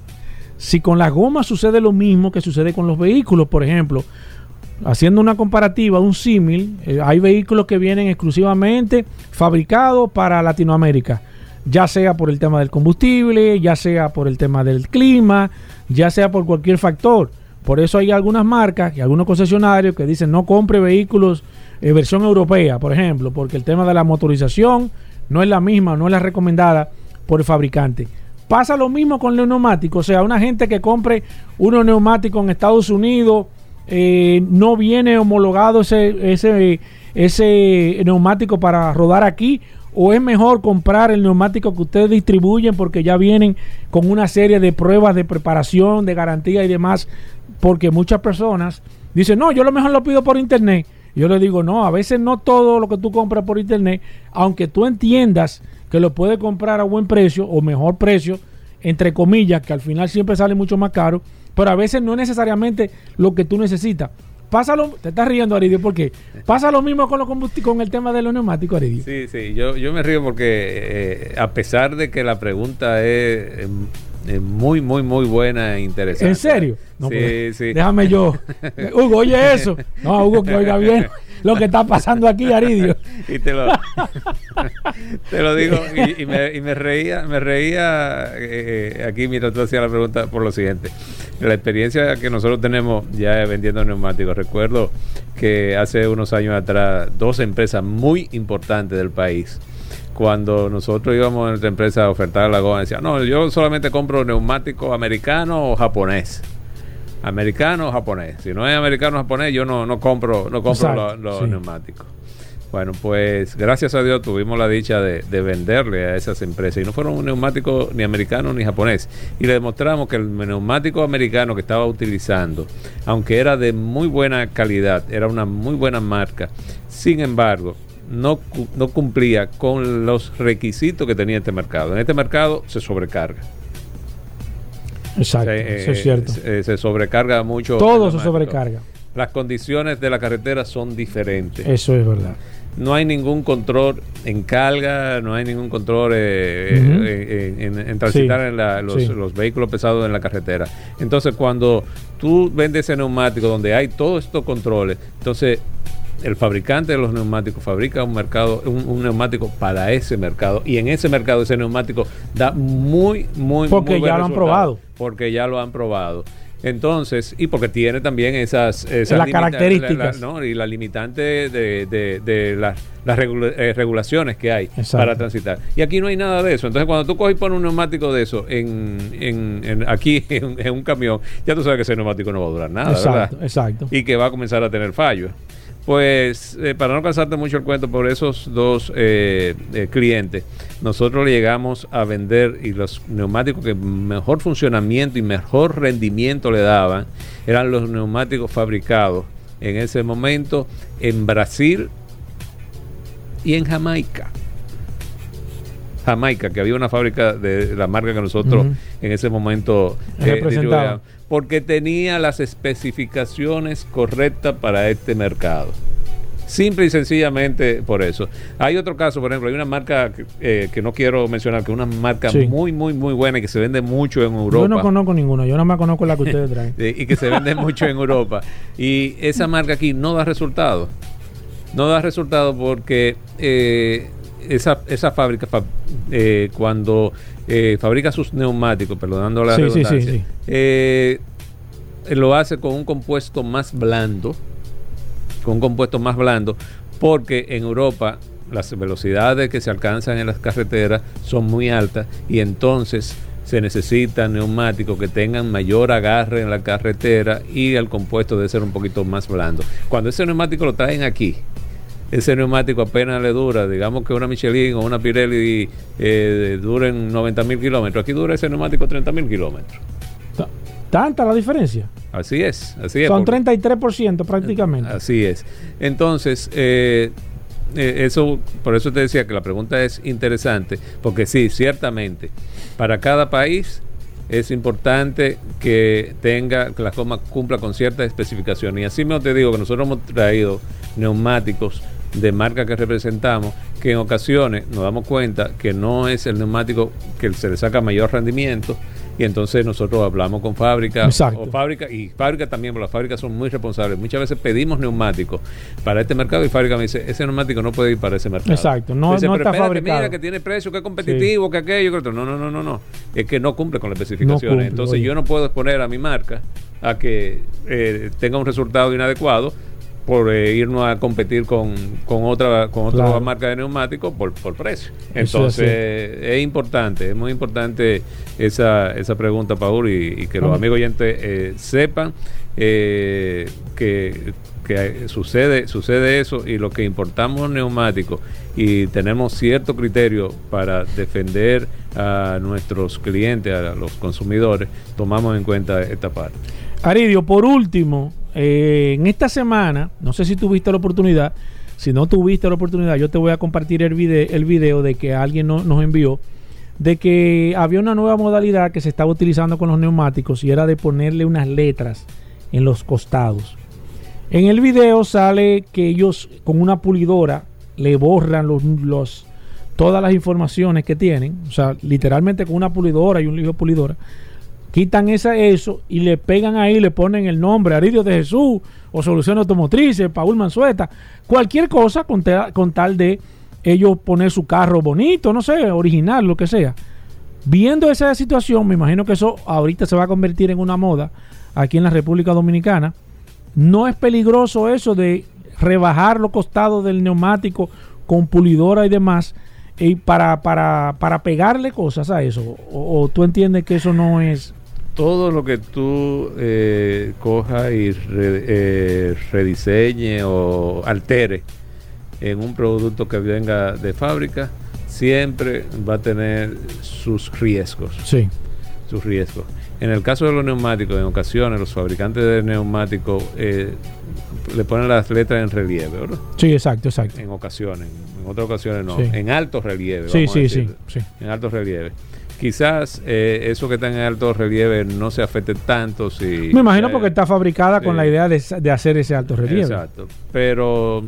si con las gomas sucede lo mismo que sucede con los vehículos, por ejemplo. Haciendo una comparativa, un símil, eh, hay vehículos que vienen exclusivamente fabricados para Latinoamérica, ya sea por el tema del combustible, ya sea por el tema del clima, ya sea por cualquier factor. Por eso hay algunas marcas y algunos concesionarios que dicen no compre vehículos eh, versión europea, por ejemplo, porque el tema de la motorización no es la misma, no es la recomendada por el fabricante. Pasa lo mismo con los neumáticos, o sea, una gente que compre unos neumáticos en Estados Unidos, eh, no viene homologado ese, ese, ese neumático para rodar aquí, o es mejor comprar el neumático que ustedes distribuyen porque ya vienen con una serie de pruebas de preparación, de garantía y demás, porque muchas personas dicen, no, yo lo mejor lo pido por internet. Yo le digo, no, a veces no todo lo que tú compras por internet, aunque tú entiendas que lo puedes comprar a buen precio o mejor precio, entre comillas, que al final siempre sale mucho más caro, pero a veces no es necesariamente lo que tú necesitas. Pasa lo, te estás riendo, Aridio, porque pasa lo mismo con, combusti- con el tema de los neumáticos, Aridio. Sí, sí, yo, yo me río porque eh, a pesar de que la pregunta es em, eh, muy, muy, muy buena e interesante. ¿En serio? No, sí, pues, sí. Déjame yo. Hugo, oye eso. No, Hugo, que oiga bien lo que está pasando aquí, Aridio. y te lo, te lo digo y, y me, y me reía me reía eh, aquí mientras tú hacías la pregunta por lo siguiente la experiencia que nosotros tenemos ya vendiendo neumáticos. Recuerdo que hace unos años atrás dos empresas muy importantes del país cuando nosotros íbamos a nuestra empresa a ofertar la goma decían no yo solamente compro neumático americano o japonés americano o japonés. Si no es americano o japonés yo no, no compro no compro Exacto, los, los sí. neumáticos bueno, pues gracias a Dios tuvimos la dicha de, de venderle a esas empresas. Y no fueron un neumático ni americano ni japonés. Y le demostramos que el neumático americano que estaba utilizando, aunque era de muy buena calidad, era una muy buena marca, sin embargo, no, no cumplía con los requisitos que tenía este mercado. En este mercado se sobrecarga. Exacto, Se, eso es eh, cierto. Se, se sobrecarga mucho. Todo se sobrecarga. Las condiciones de la carretera son diferentes. Eso es verdad. No hay ningún control en carga, no hay ningún control eh, eh, en, en- en transitar Sí, en la- los, sí. los vehículos pesados en la carretera. Entonces, cuando tú vendes ese neumático donde hay todos estos controles, entonces el fabricante de los neumáticos fabrica un mercado, un, un neumático para ese mercado y en ese mercado ese neumático da muy, muy, Porque muy buen ya lo han probado. Porque ya lo han probado. Entonces, y porque tiene también esas, esas Las características. la- la- ¿no? y la limitante de, de- de las, las regula- eh, regulaciones que hay Exacto. para transitar. Y aquí no hay nada de eso. Entonces, cuando tú coges y pones un neumático de eso en, en- en- aquí en, en un camión, ya tú sabes que ese neumático no va a durar nada, exacto, ¿verdad? exacto. Y que va a comenzar a tener fallos. Pues, eh, para no cansarte mucho el cuento, por esos dos eh, eh, clientes, nosotros le llegamos a vender y los neumáticos que mejor funcionamiento y mejor rendimiento le daban eran los neumáticos fabricados en ese momento en Brasil y en Jamaica. Jamaica, que había una fábrica de la marca que nosotros en ese momento eh, porque tenía las especificaciones correctas para este mercado. Simple y sencillamente por eso. Hay otro caso, por ejemplo, hay una marca que, eh, que no quiero mencionar, que es una marca Sí. muy, muy, muy buena y que se vende mucho en Europa. Yo no conozco ninguno, yo nada más conozco la que ustedes traen. Y que se vende mucho en Europa. Y esa marca aquí no da resultado. No da resultado porque eh, esa, esa fábrica, fa- eh, cuando eh, fabrica sus neumáticos, perdonando la Sí, sí, sí, redundancia, sí. eh, lo hace con un compuesto más blando, con un compuesto más blando, porque en Europa las velocidades que se alcanzan en las carreteras son muy altas y entonces se necesitan neumáticos que tengan mayor agarre en la carretera y el compuesto debe ser un poquito más blando. Cuando ese neumático lo traen aquí, ese neumático apenas le dura, digamos que una Michelin o una Pirelli eh, duren 90 mil kilómetros, aquí dura ese neumático 30 mil kilómetros. ¿Tanta la diferencia? Así es, así es. Son porque- 33% prácticamente. Así es. Entonces, eh, eh, eso, por eso te decía que la pregunta es interesante, porque sí, ciertamente, para cada país es importante que tenga, que la goma cumpla con ciertas especificaciones. Y así mismo te digo que nosotros hemos traído neumáticos de marca que representamos, que en ocasiones nos damos cuenta que no es el neumático que se le saca mayor rendimiento, y entonces nosotros hablamos con fábrica Exacto. o fábrica y fábrica también, porque las fábricas son muy responsables. Muchas veces pedimos neumáticos para este mercado y fábrica me dice, ese neumático no puede ir para ese mercado. Exacto, no- Dice, no "Pero está espérate, fabricado". Mira que tiene precio, que es competitivo, que aquello, que otro. No, no, no, no, no. Es que no cumple con las especificaciones. cumple, Entonces oye. yo no puedo exponer a mi marca a que eh, tenga un resultado inadecuado por eh, irnos a competir con, con otra con otra Claro. marca de neumáticos por, por precio. Es Entonces es importante, es muy importante esa, esa pregunta, Paul, y, y que los amigos oyentes eh, sepan eh, que, que sucede, sucede eso y lo que importamos neumáticos y tenemos cierto criterio para defender a nuestros clientes, a los consumidores, tomamos en cuenta esta parte. Aridio, por último, eh, en esta semana, no sé si tuviste la oportunidad, si no tuviste la oportunidad, yo te voy a compartir el video, el video de que alguien no- nos envió, de que había una nueva modalidad que se estaba utilizando con los neumáticos y era de ponerle unas letras en los costados. En el video sale que ellos con una pulidora le borran los, todas las informaciones que tienen, o sea, literalmente con una pulidora y un libro pulidora, quitan esa, eso y le pegan ahí, le ponen el nombre, Aridio de Jesús, o Soluciones Automotrices, Paul Manzueta, cualquier cosa con, con tal de ellos poner su carro bonito, no sé, original, lo que sea. Viendo esa situación, me imagino que eso ahorita se va a convertir en una moda aquí en la República Dominicana. ¿No es peligroso eso de rebajar los costados del neumático con pulidora y demás y para, para, para pegarle cosas a eso? ¿O, o tú entiendes que eso no es... todo lo que tú eh, coja y re- eh, rediseñe o altere en un producto que venga de fábrica, siempre va a tener sus riesgos. Sí. Sus riesgos. En el caso de los neumáticos, en ocasiones los fabricantes de neumáticos eh, le ponen las letras en relieve, ¿verdad? Sí, exacto, exacto. En ocasiones, en otras ocasiones no, Sí. en alto relieve. Sí, vamos a sí, decir. sí, sí. En alto relieve. Quizás eh, eso que está en alto relieve no se afecte tanto si... Me imagino eh, porque está fabricada con la idea de, de hacer ese alto relieve. Exacto. Pero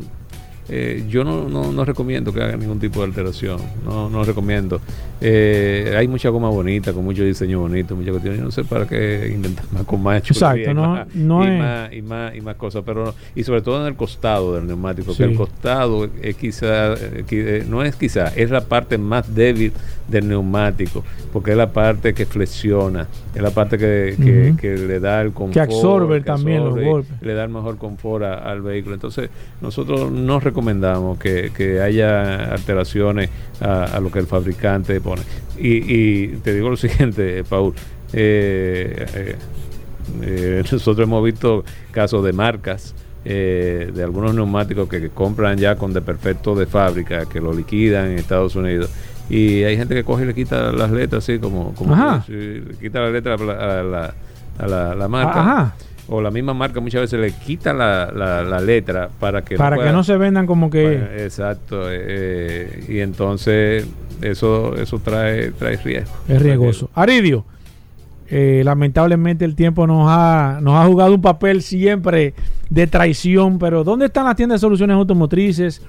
eh, yo no, no, no recomiendo que hagan ningún tipo de alteración. No, no recomiendo. Eh, hay mucha goma bonita, con mucho diseño bonito, mucha cuestión. Yo no sé para qué inventar más con más Exacto, y no- más- no y, es- más, y más y más cosas. Pero y sobre todo en el costado del neumático, Sí. que el costado es quizá, qui- eh, no es quizá, es la parte más débil del neumático, porque es la parte que flexiona, es la parte que, que- le da el confort. Que absorbe que también los golpes. le da el mejor confort a- al vehículo. Entonces, nosotros no recomendamos que, que haya alteraciones a, a lo que el fabricante pone. Y, y te digo lo siguiente, Paul. eh, eh, eh, nosotros hemos visto casos de marcas. eh, de algunos neumáticos que, que compran ya con desperfecto de fábrica, que lo liquidan en Estados Unidos. Y hay gente que coge y le quita las letras, así como, como Ajá. le quita la letra a la, a la, a la- la marca. Ajá. O la misma marca muchas veces le quita la, la- la letra para que para que pueda- no se vendan como que... Exacto. eh, y entonces eso eso trae trae riesgo. Es riesgoso. Aridio, eh, lamentablemente el tiempo nos ha, nos ha jugado un papel siempre de traición, pero ¿dónde están las tiendas de soluciones automotrices?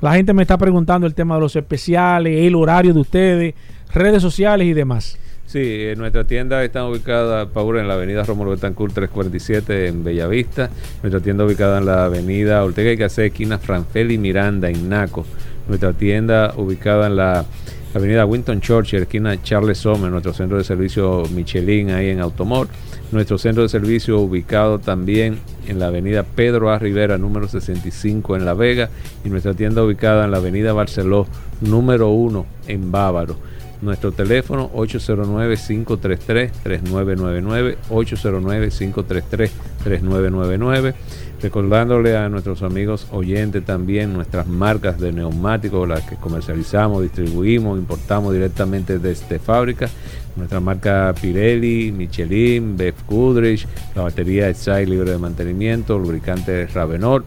La gente me está preguntando el tema de los especiales, el horario de ustedes, redes sociales y demás. Sí, nuestra tienda está ubicada, Paul, en la avenida Rómulo Betancourt 347 en Bellavista. Nuestra tienda ubicada en la avenida Ortega y Gasset, esquina Franfeli Miranda, en Naco. Nuestra tienda ubicada en la avenida Winton Churchill, esquina Charles Sommer, nuestro centro de servicio Michelin, ahí en Automor. Nuestro centro de servicio ubicado también en la avenida Pedro A. Rivera, número 65 en La Vega. Y nuestra tienda ubicada en la avenida Barceló, número 1 en Bávaro. Nuestro teléfono 809-533-3999, 809-533-3999. Recordándole a nuestros amigos oyentes también nuestras marcas de neumáticos, las que comercializamos, distribuimos, importamos directamente desde fábrica. Nuestra marca Pirelli, Michelin, Bev Goodrich, la batería Exide libre de mantenimiento, lubricante Ravenor,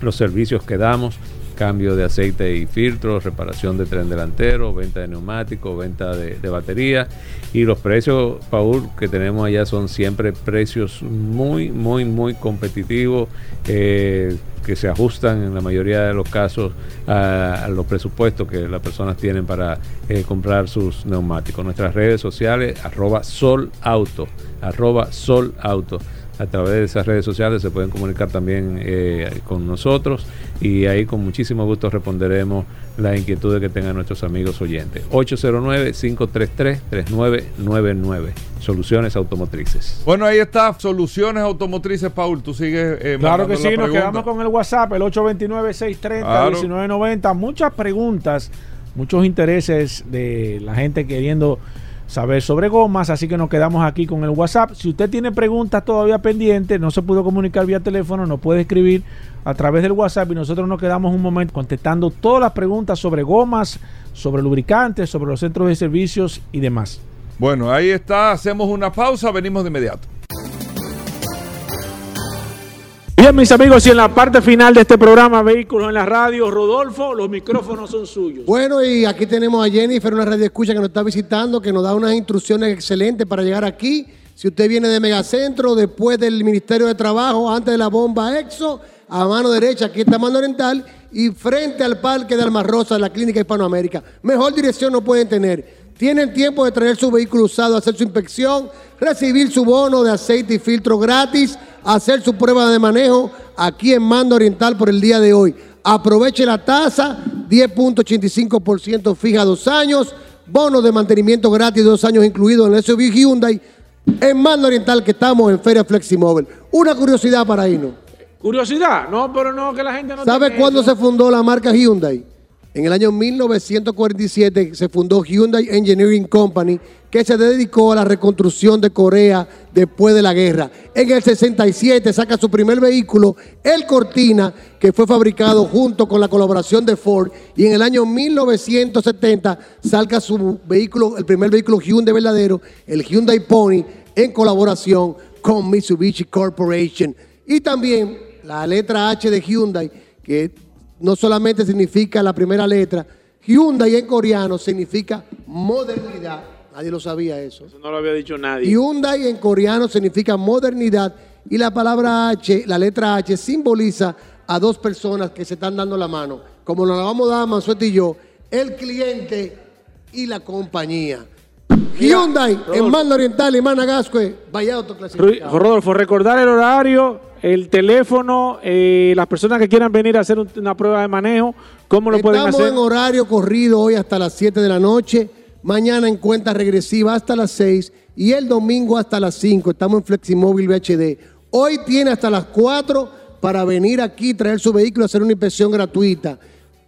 los servicios que damos, cambio de aceite y filtros, reparación de tren delantero, venta de neumáticos, venta de, de batería y los precios, Paul, que tenemos allá son siempre precios muy, muy, muy competitivos eh, que se ajustan en la mayoría de los casos a, los presupuestos que las personas tienen para eh, comprar sus neumáticos. Nuestras redes sociales, arroba Sol Auto, arroba Sol Auto a través de esas redes sociales se pueden comunicar también eh, con nosotros y ahí con muchísimo gusto responderemos las inquietudes que tengan nuestros amigos oyentes. 809-533-3999. Soluciones automotrices. Bueno, ahí está, Soluciones Automotrices, Paul. Tú sigues. eh, Claro que la sí, nos pregunta. quedamos con el WhatsApp, el 829-630-1990. Muchas preguntas, muchos intereses de la gente queriendo saber sobre gomas, así que nos quedamos aquí con el WhatsApp. Si usted tiene preguntas todavía pendientes, no se pudo comunicar vía teléfono, nos puede escribir a través del WhatsApp y nosotros nos quedamos un momento contestando todas las preguntas sobre gomas, sobre lubricantes, sobre los centros de servicios y demás. Bueno, ahí está. Hacemos una pausa. Venimos de inmediato. Bien, mis amigos, y en la parte final de este programa Vehículos en la Radio, Rodolfo, los micrófonos son suyos. Bueno, y aquí tenemos a Jennifer, una radio escucha que nos está visitando, que nos da unas instrucciones excelentes para llegar aquí Si usted viene de Megacentro, después del Ministerio de Trabajo, antes de la bomba EXO, a mano derecha, aquí está Mano Oriental, y frente al Parque de Almarrosa, la Clínica Hispanoamérica. Mejor dirección no pueden tener. Tienen tiempo de traer su vehículo usado, hacer su inspección, recibir su bono de aceite y filtro gratis, hacer su prueba de manejo aquí en Mando Oriental por el día de hoy. Aproveche la tasa, 10.85% fija dos años, bono de mantenimiento gratis dos años incluido en el SUV Hyundai, en Mando Oriental que estamos en Feria Fleximóvil. Una curiosidad para irnos. Curiosidad, no, pero no, que la gente no ¿Sabe cuándo eso. se fundó la marca Hyundai? En el año 1947 se fundó Hyundai Engineering Company, que se dedicó a la reconstrucción de Corea después de la guerra. En el 67 saca su primer vehículo, el Cortina, que fue fabricado junto con la colaboración de Ford. Y en el año 1970 saca su vehículo, el primer vehículo Hyundai verdadero, el Hyundai Pony, en colaboración con Mitsubishi Corporation. Y también la letra H de Hyundai, que no solamente significa la primera letra, Hyundai en coreano significa modernidad. Nadie lo sabía eso. Eso no lo había dicho nadie. Hyundai en coreano significa modernidad y la palabra H, la letra H, simboliza a dos personas que se están dando la mano. Como nos la vamos a dar y yo, el cliente y la compañía. Hyundai en Manda Oriental y Managascue, vaya autoclasificado. Rodolfo, recordar el horario, el teléfono, eh, las personas que quieran venir a hacer un- una prueba de manejo, ¿cómo lo pueden Estamos hacer? en horario corrido hoy hasta las 7 de la noche, mañana en cuenta regresiva hasta las 6 y el domingo hasta las 5. Estamos en Fleximóvil VHD. Hoy tiene hasta las 4 para venir aquí, traer su vehículo, hacer una inspección gratuita.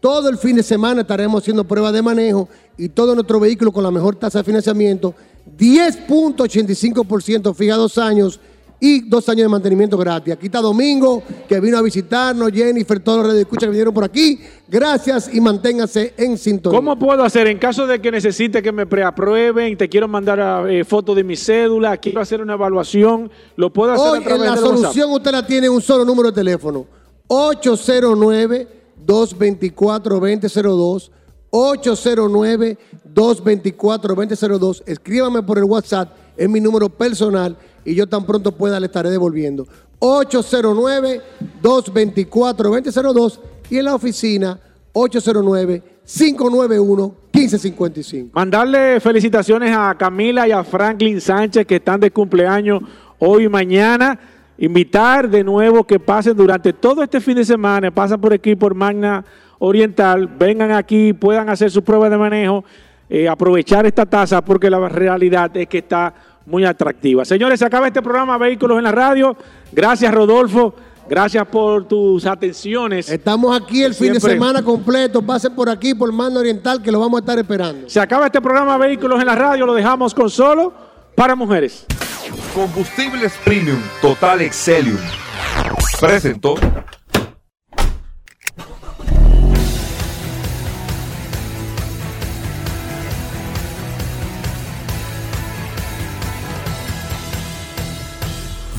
Todo el fin de semana estaremos haciendo pruebas de manejo y todo nuestro vehículo con la mejor tasa de financiamiento, 10.85% fija dos años y dos años de mantenimiento gratis. Aquí está Domingo, que vino a visitarnos, Jennifer, todos los escucha que vinieron por aquí. Gracias y manténgase en sintonía. ¿Cómo puedo hacer en caso de que necesite que me preaprueben? Te quiero mandar eh, fotos de mi cédula, quiero hacer una evaluación. ¿Lo puedo hacer Hoy a través en la de WhatsApp? solución usted la tiene en un solo número de teléfono. 809-224-2002. 809-224-2002. Escríbame por el WhatsApp, es mi número personal y yo tan pronto pueda le estaré devolviendo. 809-224-2002 y en la oficina 809-591-1555. Mandarle felicitaciones a Camila y a Franklin Sánchez que están de cumpleaños hoy y mañana. Invitar de nuevo que pasen durante todo este fin de semana, pasan por aquí por Magna Oriental, vengan aquí, puedan hacer sus pruebas de manejo, eh, aprovechar esta tasa porque la realidad es que está muy atractiva. Señores, se acaba este programa Vehículos en la Radio. Gracias Rodolfo, gracias por tus atenciones. Estamos aquí el fin de semana completo. Pasen por aquí, por Mando Oriental, que lo vamos a estar esperando. Se acaba este programa Vehículos en la Radio, lo dejamos con solo para mujeres. Combustibles Premium Total Excelium. Presentó.